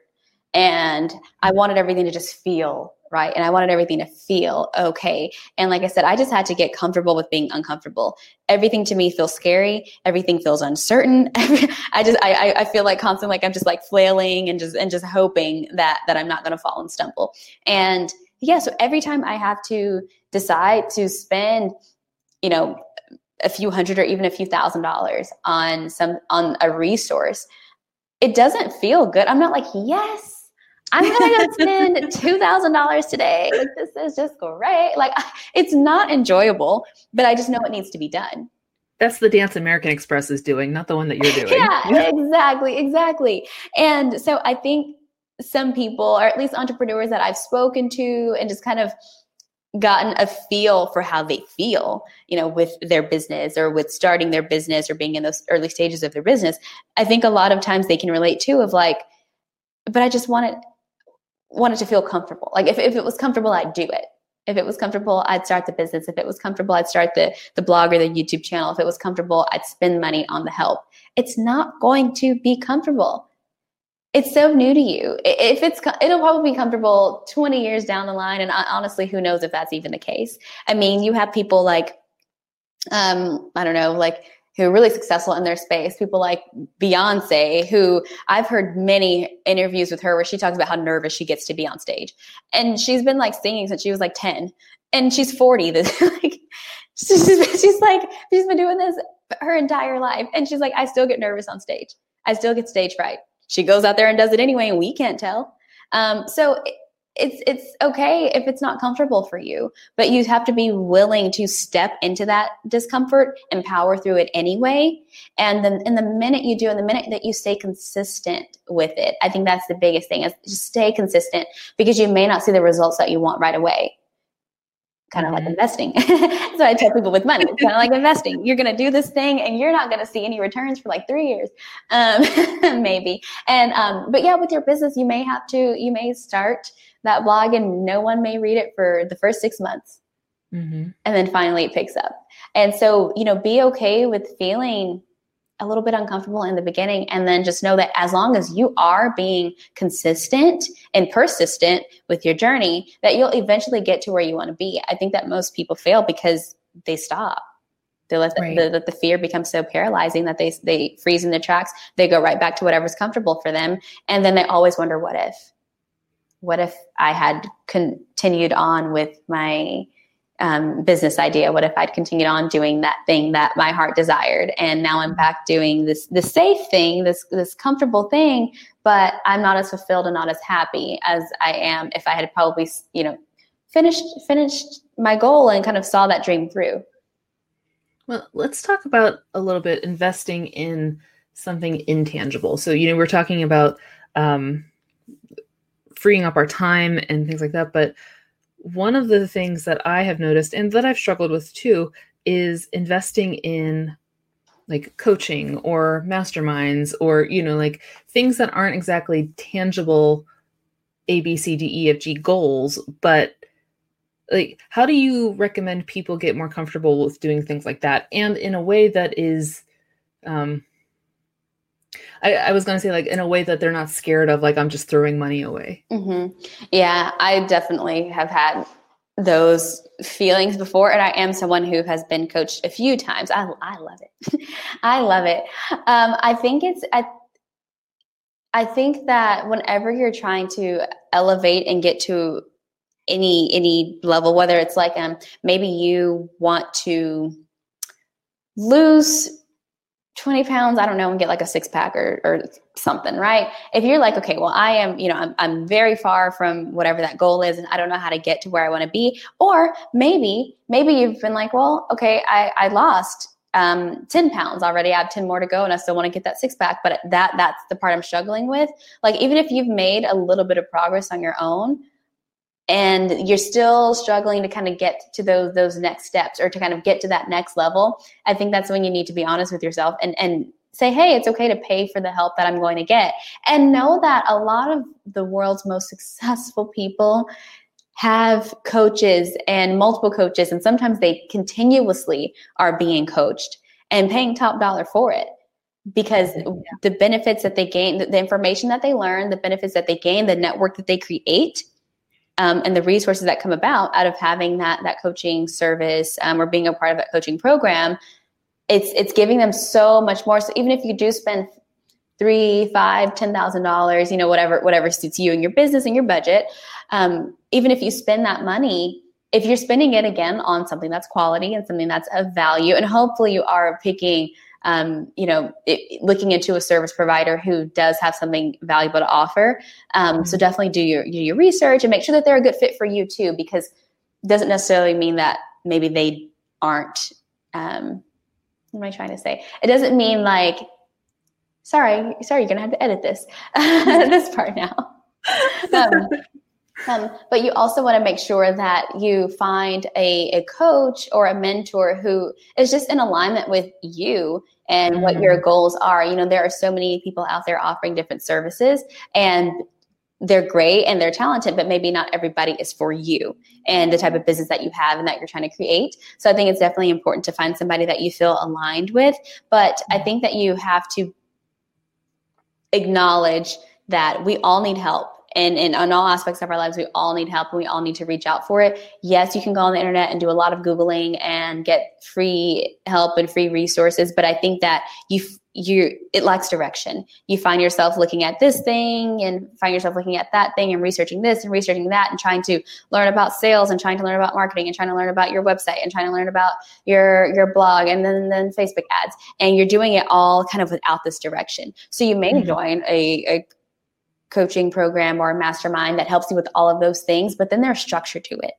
and i wanted everything to just feel right? And I wanted everything to feel okay. And like I said, I just had to get comfortable with being uncomfortable. Everything to me feels scary. Everything feels uncertain. I just I I feel like constantly like I'm just like flailing and just and just hoping that that I'm not going to fall and stumble. And yeah, so every time I have to decide to spend, you know, a few hundred or even a few thousand dollars on some on a resource, it doesn't feel good. I'm not like, yes, I'm gonna go spend two thousand dollars today. Like this is just great. Like it's not enjoyable, but I just know it needs to be done. That's the dance American Express is doing, not the one that you're doing. yeah, exactly, exactly. And so I think some people, or at least entrepreneurs that I've spoken to, and just kind of gotten a feel for how they feel, you know, with their business or with starting their business or being in those early stages of their business. I think a lot of times they can relate to of like, but I just wanted wanted to feel comfortable. Like if, if it was comfortable, I'd do it. If it was comfortable, I'd start the business. If it was comfortable, I'd start the, the blog or the YouTube channel. If it was comfortable, I'd spend money on the help. It's not going to be comfortable. It's so new to you. If it's, it'll probably be comfortable 20 years down the line. And honestly, who knows if that's even the case? I mean, you have people like, um, I don't know, like who are really successful in their space. People like Beyonce, who I've heard many interviews with her where she talks about how nervous she gets to be on stage. And she's been like singing since she was like 10 and she's 40. This like, she's, she's like, she's been doing this her entire life. And she's like, I still get nervous on stage. I still get stage fright. She goes out there and does it anyway, and we can't tell. Um, so it's it's okay if it's not comfortable for you but you have to be willing to step into that discomfort and power through it anyway and then in the minute you do and the minute that you stay consistent with it i think that's the biggest thing is just stay consistent because you may not see the results that you want right away kind of like mm-hmm. investing. so I tell people with money, it's kind of like investing. You're going to do this thing and you're not going to see any returns for like three years, um, maybe. And, um, but yeah, with your business, you may have to, you may start that blog and no one may read it for the first six months. Mm-hmm. And then finally it picks up. And so, you know, be okay with feeling a little bit uncomfortable in the beginning and then just know that as long as you are being consistent and persistent with your journey that you'll eventually get to where you want to be i think that most people fail because they stop they let the, right. the, the, fear become so paralyzing that they they freeze in their tracks they go right back to whatever's comfortable for them and then they always wonder what if what if I had continued on with my um, business idea? What if I'd continued on doing that thing that my heart desired, and now I'm back doing this the safe thing, this this comfortable thing, but I'm not as fulfilled and not as happy as I am if I had probably you know finished finished my goal and kind of saw that dream through. Well, let's talk about a little bit investing in something intangible. So you know we're talking about. Um, freeing up our time and things like that. But one of the things that I have noticed and that I've struggled with too is investing in like coaching or masterminds or, you know, like things that aren't exactly tangible A, B, C, D, E, F, G goals, but like how do you recommend people get more comfortable with doing things like that and in a way that is um I, I was going to say like in a way that they're not scared of like I'm just throwing money away. Mm-hmm. Yeah, I definitely have had those feelings before, and I am someone who has been coached a few times. I I love it. I love it. Um, I think it's I, I think that whenever you're trying to elevate and get to any any level, whether it's like um maybe you want to lose 20 pounds, I don't know, and get like a six pack or, or something, right? If you're like, okay, well, I am, you know, I'm, I'm very far from whatever that goal is and I don't know how to get to where I want to be. Or maybe, maybe you've been like, well, okay, I, I lost um, 10 pounds already. I have 10 more to go and I still want to get that six pack. But that, that's the part I'm struggling with. Like, even if you've made a little bit of progress on your own, and you're still struggling to kind of get to those those next steps or to kind of get to that next level i think that's when you need to be honest with yourself and and say hey it's okay to pay for the help that i'm going to get and know that a lot of the world's most successful people have coaches and multiple coaches and sometimes they continuously are being coached and paying top dollar for it because yeah. the benefits that they gain the, the information that they learn the benefits that they gain the network that they create um, and the resources that come about out of having that that coaching service um, or being a part of that coaching program it's it's giving them so much more. So even if you do spend three five ten thousand dollars you know whatever whatever suits you and your business and your budget um, even if you spend that money if you're spending it again on something that's quality and something that's of value and hopefully you are picking um, you know, it, looking into a service provider who does have something valuable to offer. Um, mm-hmm. So definitely do your do your research and make sure that they're a good fit for you too, because it doesn't necessarily mean that maybe they aren't. Um, what am I trying to say? It doesn't mean like, sorry, sorry, you're gonna have to edit this this part now. Um, um, but you also want to make sure that you find a, a coach or a mentor who is just in alignment with you and mm-hmm. what your goals are. You know, there are so many people out there offering different services and they're great and they're talented, but maybe not everybody is for you and the type of business that you have and that you're trying to create. So I think it's definitely important to find somebody that you feel aligned with. But I think that you have to acknowledge that we all need help and in on all aspects of our lives, we all need help and we all need to reach out for it. Yes, you can go on the internet and do a lot of Googling and get free help and free resources, but I think that you you it lacks direction. You find yourself looking at this thing and find yourself looking at that thing and researching this and researching that and trying to learn about sales and trying to learn about marketing and trying to learn about your website and trying to learn about your your blog and then then Facebook ads and you're doing it all kind of without this direction. So you may mm-hmm. join a, a coaching program or a mastermind that helps you with all of those things, but then there's structure to it.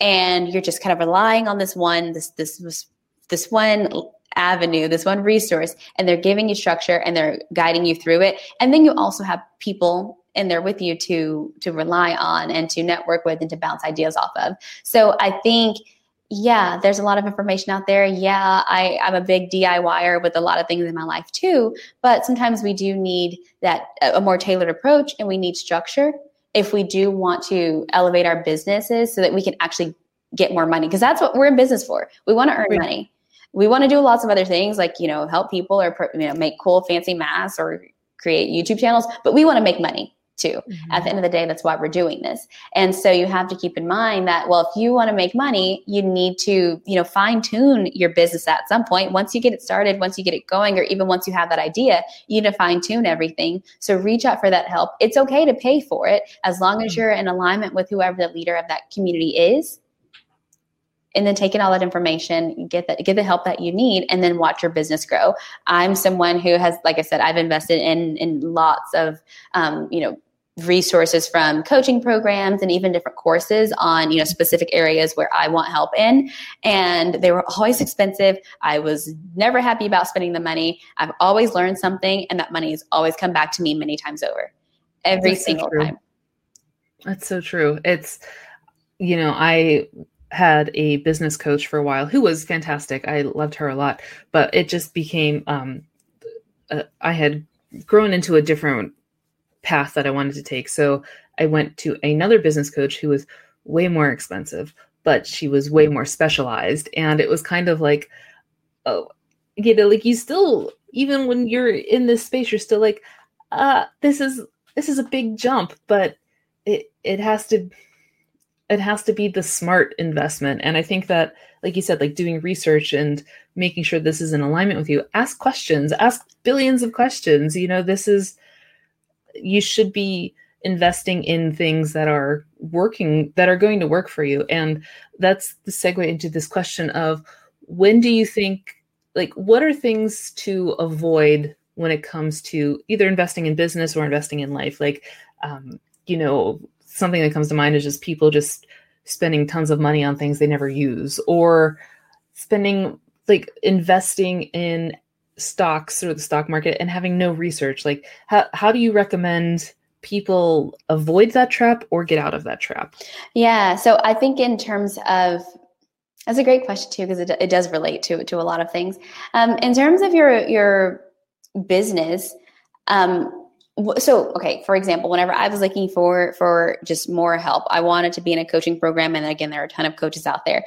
And you're just kind of relying on this one, this, this, this one avenue, this one resource, and they're giving you structure and they're guiding you through it. And then you also have people in there with you to to rely on and to network with and to bounce ideas off of. So I think yeah, there's a lot of information out there. Yeah, I, I'm a big DIYer with a lot of things in my life too, but sometimes we do need that a more tailored approach and we need structure if we do want to elevate our businesses so that we can actually get more money because that's what we're in business for. We want to earn money. We want to do lots of other things like, you know, help people or you know, make cool fancy masks or create YouTube channels, but we want to make money too. Mm-hmm. At the end of the day, that's why we're doing this. And so you have to keep in mind that, well, if you want to make money, you need to, you know, fine tune your business at some point. Once you get it started, once you get it going, or even once you have that idea, you need to fine tune everything. So reach out for that help. It's okay to pay for it as long as mm-hmm. you're in alignment with whoever the leader of that community is and then take in all that information, get that, get the help that you need, and then watch your business grow. I'm someone who has, like I said, I've invested in in lots of, um, you know, resources from coaching programs and even different courses on you know specific areas where I want help in. And they were always expensive. I was never happy about spending the money. I've always learned something and that money has always come back to me many times over. Every That's single so time. That's so true. It's you know I had a business coach for a while who was fantastic. I loved her a lot but it just became um uh, I had grown into a different path that I wanted to take. So I went to another business coach who was way more expensive, but she was way more specialized. And it was kind of like, oh, you know, like you still, even when you're in this space, you're still like, uh, this is this is a big jump, but it it has to it has to be the smart investment. And I think that, like you said, like doing research and making sure this is in alignment with you, ask questions, ask billions of questions. You know, this is you should be investing in things that are working that are going to work for you. And that's the segue into this question of when do you think like what are things to avoid when it comes to either investing in business or investing in life? Like um, you know something that comes to mind is just people just spending tons of money on things they never use or spending like investing in stocks or the stock market and having no research like how, how do you recommend people avoid that trap or get out of that trap? Yeah. So I think in terms of that's a great question too, because it, it does relate to to a lot of things. Um, in terms of your your business, um, so okay for example whenever i was looking for for just more help i wanted to be in a coaching program and again there are a ton of coaches out there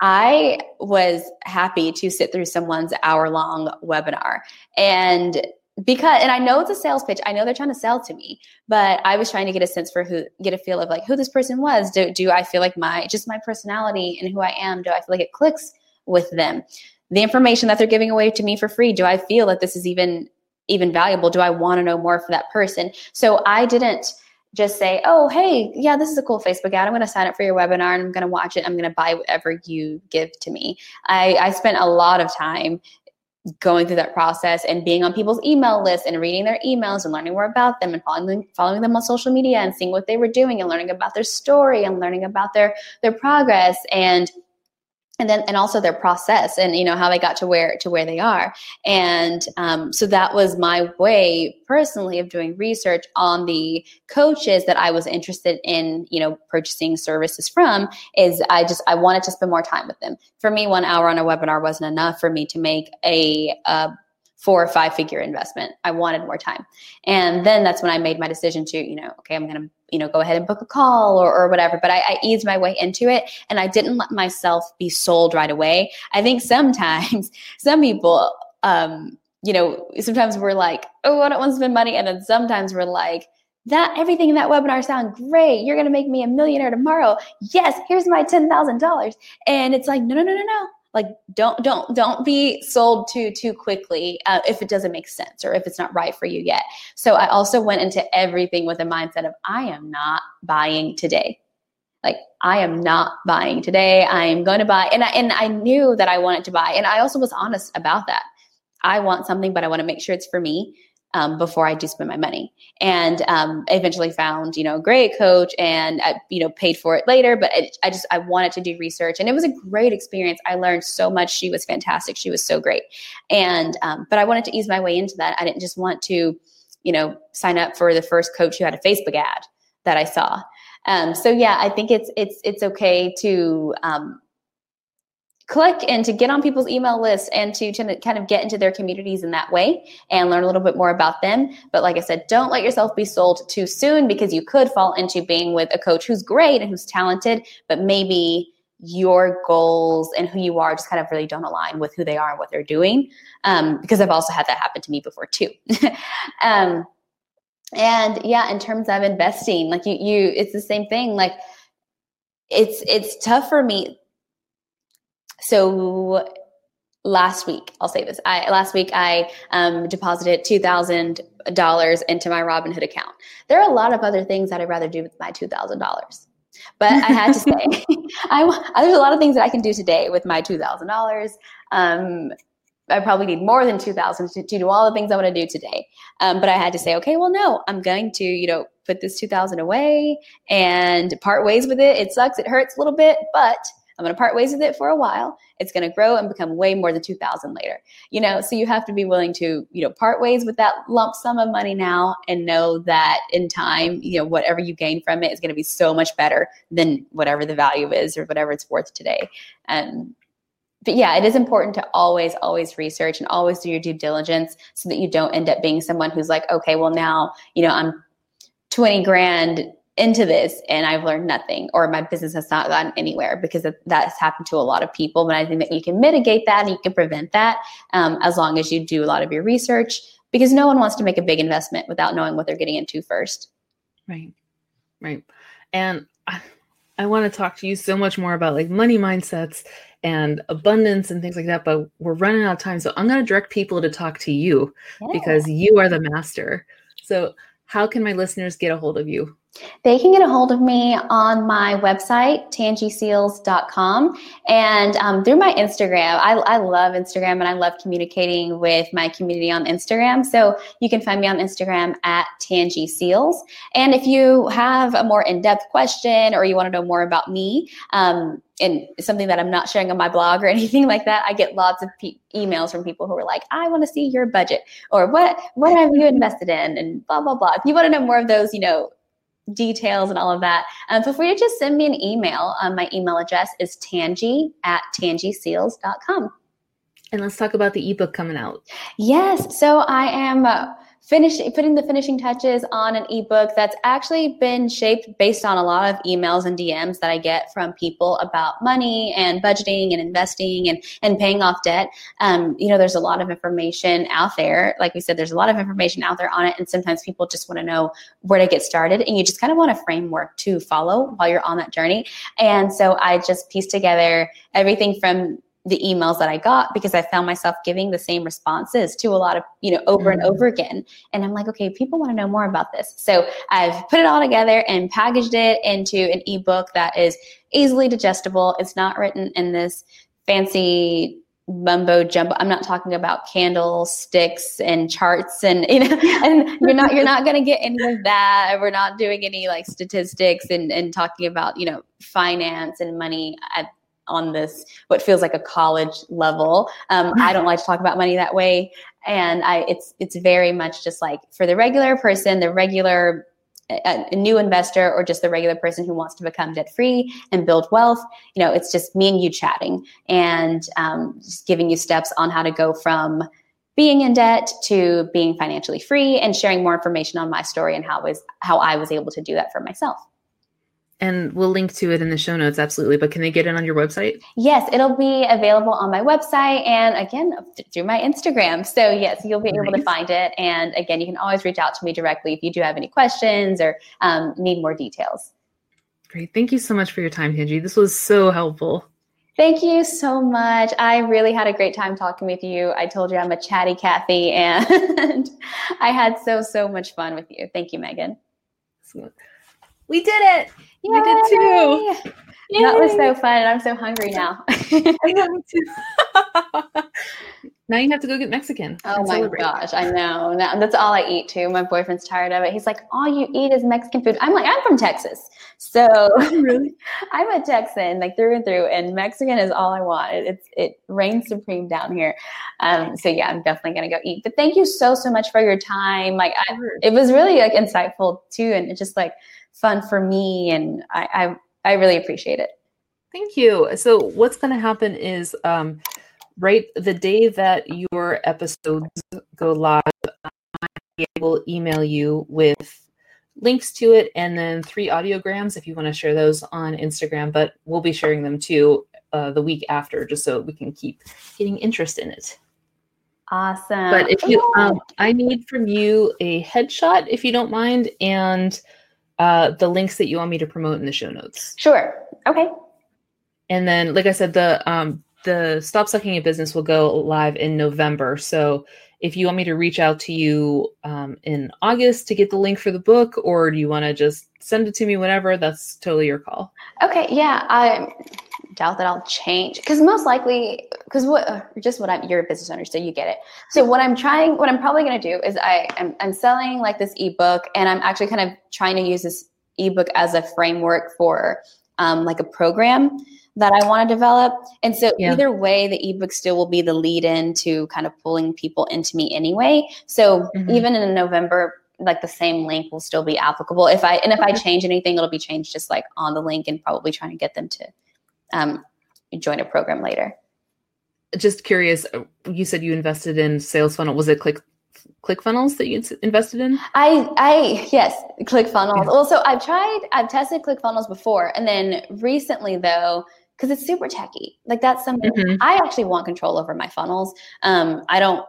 i was happy to sit through someone's hour long webinar. And because and i know it's a sales pitch i know they're trying to sell to me but i was trying to get a sense for who get a feel of like who this person was. Do, do i feel like my just my personality and who i am do i feel like it clicks with them? The information that they're giving away to me for free do i feel that this is even even valuable? Do i want to know more for that person? So i didn't just say oh hey yeah this is a cool facebook ad. I'm going to sign up for your webinar and i'm going to watch it. I'm going to buy whatever you give to me. I, I spent a lot of time going through that process and being on people's email lists and reading their emails and learning more about them and following them, following them on social media and seeing what they were doing and learning about their story and learning about their their progress. And and then and also their process and you know how they got to where to where they are. And um, so that was my way personally of doing research on the coaches that i was interested in you know purchasing services from is i just i wanted to spend more time with them. For me one hour on a webinar wasn't enough for me to make a, a four or five figure investment. I wanted more time. And then that's when I made my decision to, you know, okay, I'm going to, you know, go ahead and book a call or, or whatever. But I, I eased my way into it and I didn't let myself be sold right away. I think sometimes some people, um, you know, sometimes we're like, oh, I don't want to spend money. And then sometimes we're like, that everything in that webinar sound great. You're going to make me a millionaire tomorrow. Yes, here's my $10,000. And it's like, no, no, no, no, no like don't don't don't be sold to too quickly uh, if it doesn't make sense or if it's not right for you yet. So i also went into everything with a mindset of i am not buying today. Like i am not buying today. I am going to buy and I, and I knew that i wanted to buy and i also was honest about that. I want something but i want to make sure it's for me um, before I do spend my money. And um, eventually found, you know, a great coach and, I, you know, paid for it later. But it, I just, I wanted to do research and it was a great experience. I learned so much. She was fantastic. She was so great. And, um, but I wanted to ease my way into that. I didn't just want to, you know, sign up for the first coach who had a Facebook ad that I saw. Um, so yeah, I think it's, it's, it's okay to, um, click and to get on people's email lists and to, to kind of get into their communities in that way and learn a little bit more about them. But like I said, don't let yourself be sold too soon because you could fall into being with a coach who's great and who's talented, but maybe your goals and who you are just kind of really don't align with who they are and what they're doing. Um, because I've also had that happen to me before too. um, and yeah, in terms of investing, like you, you, it's the same thing. Like it's it's tough for me so last week, I'll say this. I last week I um, deposited two thousand dollars into my Robinhood account. There are a lot of other things that I'd rather do with my two thousand dollars. But I had to say, I, there's a lot of things that I can do today with my two thousand um, dollars. I probably need more than two thousand to, to do all the things I want to do today. Um, but I had to say, okay, well, no, I'm going to, you know, put this two thousand away and part ways with it. It sucks, it hurts a little bit, but I'm going to part ways with it for a while. It's going to grow and become way more than 2000 later. You know, so you have to be willing to, you know, part ways with that lump sum of money now and know that in time, you know, whatever you gain from it is going to be so much better than whatever the value is or whatever it's worth today. And but yeah, it is important to always, always research and always do your due diligence so that you don't end up being someone who's like, okay, well now, you know, I'm 20 grand into this and I've learned nothing or my business has not gotten anywhere because that's happened to a lot of people. But I think that you can mitigate that and you can prevent that um, as long as you do a lot of your research because no one wants to make a big investment without knowing what they're getting into first. Right. Right. And I, I want to talk to you so much more about like money mindsets and abundance and things like that, but we're running out of time. So I'm going to direct people to talk to you yeah. because you are the master. So how can my listeners get a hold of you? They can get a hold of me on my website, tangieseals.com, and um, through my Instagram. I, I love Instagram and I love communicating with my community on Instagram. So you can find me on Instagram at Tangie Seals. And if you have a more in depth question or you want to know more about me, um, and something that I'm not sharing on my blog or anything like that, I get lots of pe- emails from people who are like, "I want to see your budget," or "What what have you invested in?" and blah blah blah. If you want to know more of those, you know, details and all of that, um, feel free to just send me an email. Um, my email address is tangie at tangieseals.com. And let's talk about the ebook coming out. Yes. So I am. Uh, finish putting the finishing touches on an ebook that's actually been shaped based on a lot of emails and DMs that I get from people about money and budgeting and investing and and paying off debt. Um, you know, there's a lot of information out there. Like we said, there's a lot of information out there on it, and sometimes people just want to know where to get started, and you just kind of want a framework to follow while you're on that journey. And so I just pieced together everything from the emails that I got because I found myself giving the same responses to a lot of, you know, over mm-hmm. and over again. And I'm like, okay, people want to know more about this. So I've put it all together and packaged it into an ebook that is easily digestible. It's not written in this fancy mumbo jumbo. I'm not talking about candlesticks and charts and you know and you're not you're not gonna get any of that. We're not doing any like statistics and, and talking about, you know, finance and money at on this what feels like a college level. Um, I don't like to talk about money that way, and I it's it's very much just like for the regular person, the regular a, a new investor or just the regular person who wants to become debt free and build wealth. You know, it's just me and you chatting and um, just giving you steps on how to go from being in debt to being financially free and sharing more information on my story and how was how I was able to do that for myself. And we'll link to it in the show notes, absolutely. But can they get it on your website? Yes, it'll be available on my website and again through my Instagram. So, yes, you'll be nice. able to find it. And again, you can always reach out to me directly if you do have any questions or um, need more details. Great. Thank you so much for your time, Tangie. This was so helpful. Thank you so much. I really had a great time talking with you. I told you I'm a chatty Kathy, and I had so, so much fun with you. Thank you, Megan. We did it. Yay! We did too. Yay! That was so fun. I'm so hungry now. I know me too. now you have to go get Mexican. Oh my celebrate. gosh, I know. Now, that's all I eat too. My boyfriend's tired of it. He's like, all you eat is Mexican food. I'm like, I'm from Texas. So really? I'm a Texan, like through and through, and Mexican is all I want. It, it's it reigns supreme down here. Um, so yeah, I'm definitely gonna go eat. But thank you so so much for your time. Like I, it was really like insightful too, and it's just like fun for me, and I I, I really appreciate it. Thank you. So what's going to happen is um, right the day that your episodes go live, I will email you with links to it and then three audiograms if you want to share those on Instagram. But we'll be sharing them too uh, the week after, just so we can keep getting interest in it. Awesome. But if you, um, I need from you a headshot if you don't mind, and uh, the links that you want me to promote in the show notes. Sure. Okay. And then, like I said, the um, the Stop Sucking at Business will go live in November. So if you want me to reach out to you um, in August to get the link for the book, or do you want to just send it to me whenever, that's totally your call. Okay. Yeah. I doubt that I'll change because most likely, because what just what I'm, you're a business owner, so you get it. So what I'm trying, what I'm probably going to do is I am I'm selling like this ebook, and I'm actually kind of trying to use this ebook as a framework for um, like a program that I want to develop. And so yeah. either way, the ebook still will be the lead in to kind of pulling people into me anyway. So mm-hmm. even in November, like the same link will still be applicable. If I and if I change anything, it'll be changed just like on the link and probably trying to get them to um, join a program later. Just curious, you said you invested in sales funnel. Was it click ClickFunnels that you invested in? I, I yes, ClickFunnels. Yeah. Also, I've tried, I've tested ClickFunnels before, and then recently though, because it's super techy. Like that's something mm-hmm. I actually want control over my funnels. Um, I don't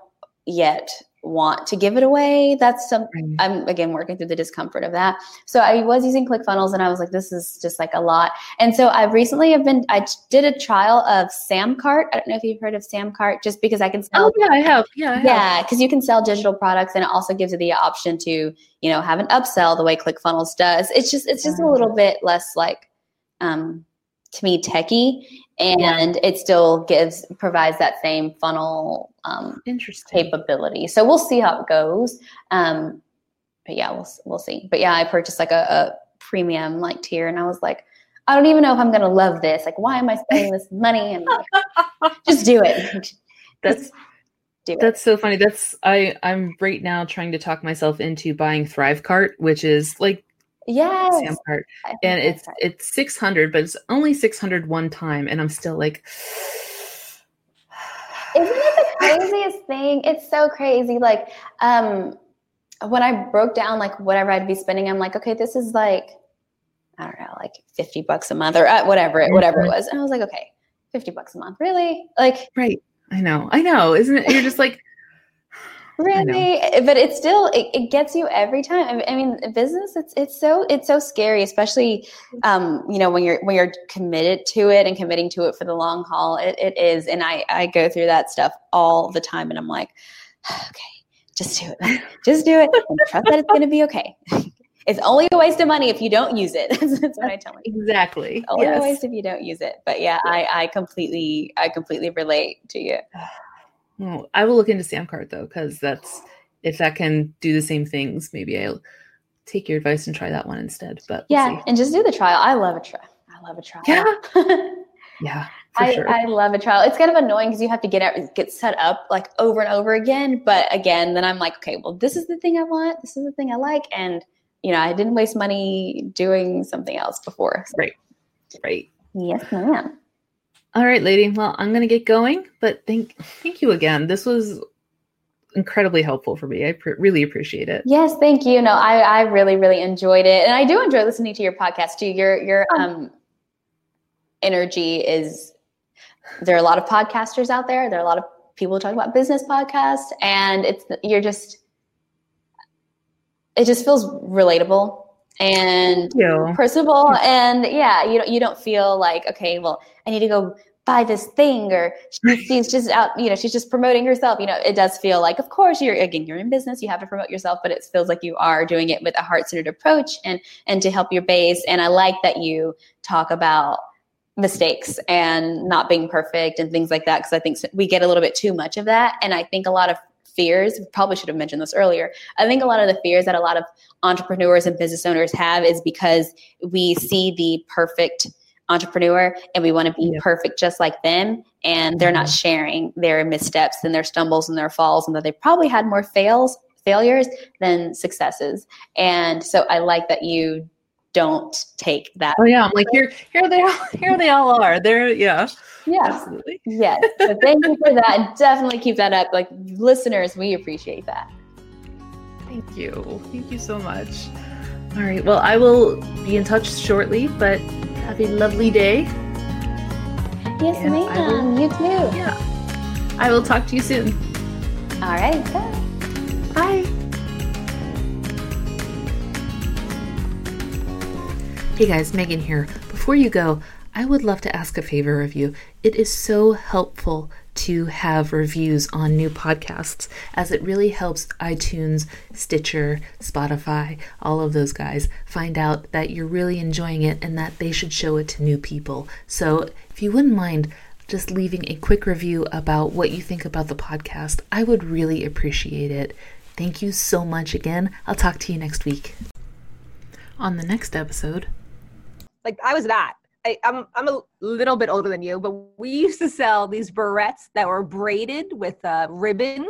yet want to give it away. That's some I'm again working through the discomfort of that. So I was using ClickFunnels and I was like, this is just like a lot. And so I recently have been I did a trial of Samcart. I don't know if you've heard of Samcart, just because I can sell Oh yeah, I have. Yeah, I have. yeah, because you can sell digital products and it also gives you the option to, you know, have an upsell the way ClickFunnels does. It's just it's just a little bit less like um to me techie and it still gives provides that same funnel um capability. So we'll see how it goes. Um but yeah, we'll we'll see. But yeah, I purchased like a, a premium like tier and I was like I don't even know if I'm gonna love this. Like, why am I spending this money? And like, just do it. That's that's so funny. That's I I'm right now trying to talk myself into buying Thrivecart, which is like Yes. I and it's right. it's 600, but it's only 600 one time, and I'm still like, Isn't it the craziest thing? It's so crazy. Like, um, when I broke down like whatever I'd be spending, I'm like, okay, this is like, I don't know, like 50 bucks a month or uh, whatever it, whatever it was. And I was like, okay, 50 bucks a month. Really? Like, right. I know, I know, isn't it? You're just like. Really? But it's still, it, it gets you every time. I mean, business, it's, it's so, it's so scary, especially, um, you know, when you're, when you're committed to it and committing to it for the long haul, it, it is. And I, I go through that stuff all the time and I'm like, okay, just do it. Just do it. And trust that it's going to be okay. It's only a waste of money if you don't use it. That's what I tell myself. exactly. Only a waste if you don't use it. But yeah, I, I completely, I completely relate to you. Well, I will look into Samcart though, because that's if that can do the same things, maybe I'll take your advice and try that one instead. But we'll Yeah, and just do the trial. I love a trial. I love a trial. Yeah. yeah, I, sure. I love a trial. It's kind of annoying because you have to get out, get set up like over and over again. But again, then I'm like, okay, well, this is the thing I want. This is the thing I like, and you know, I didn't waste money doing something else before. So, right. yes, ma'am. All right, lady. Well, I'm gonna get going, but thank thank you again. This was incredibly helpful for me. I pr- really appreciate it. Yes, thank you. No, I, I really, really enjoyed it. And I do enjoy listening to your podcast too. Your your um energy is there are a lot of podcasters out there. There are a lot of people who talk about business podcasts and it's you're just it just feels relatable and personable and yeah, you don't you don't feel like, okay, well, I need to go buy this thing or she, she's just out you know she's just promoting herself. You know it does feel like of course you're again you're in business you have to promote yourself but it feels like you are doing it with a heart-centered approach and and to help your base. And i like that you talk about mistakes and not being perfect and things like that because i think we get a little bit too much of that. And i think a lot of fears probably should have mentioned this earlier i think a lot of the fears that a lot of entrepreneurs and business owners have is because we see the perfect entrepreneur and we want to be Yeah. perfect just like them and they're not Mhm. sharing their missteps and their stumbles and their falls and that they probably had more fails failures than successes and so i like that you don't take that Oh yeah, I'm like here. Here they all. Here they all are. They're yeah. yeah Absolutely. yes so thank you for that and definitely keep that up like listeners we appreciate that Thank you. Thank you so much. All right. Well, I will be in touch shortly, but have a lovely day. yes Yeah, I will. you too Yeah. I will talk to you soon. all right bye. Bye. Hey guys, Megan here. Before you go, I would love to ask a favor of you. It is so helpful to have reviews on new podcasts as it really helps iTunes, Stitcher, Spotify, all of those guys find out that you're really enjoying it and that they should show it to new people. So, if you wouldn't mind just leaving a quick review about what you think about the podcast, I would really appreciate it. Thank you so much again. I'll talk to you next week. On the next episode, like I was that. I, I'm I'm a little bit older than you, but we used to sell these barrettes that were braided with uh, ribbon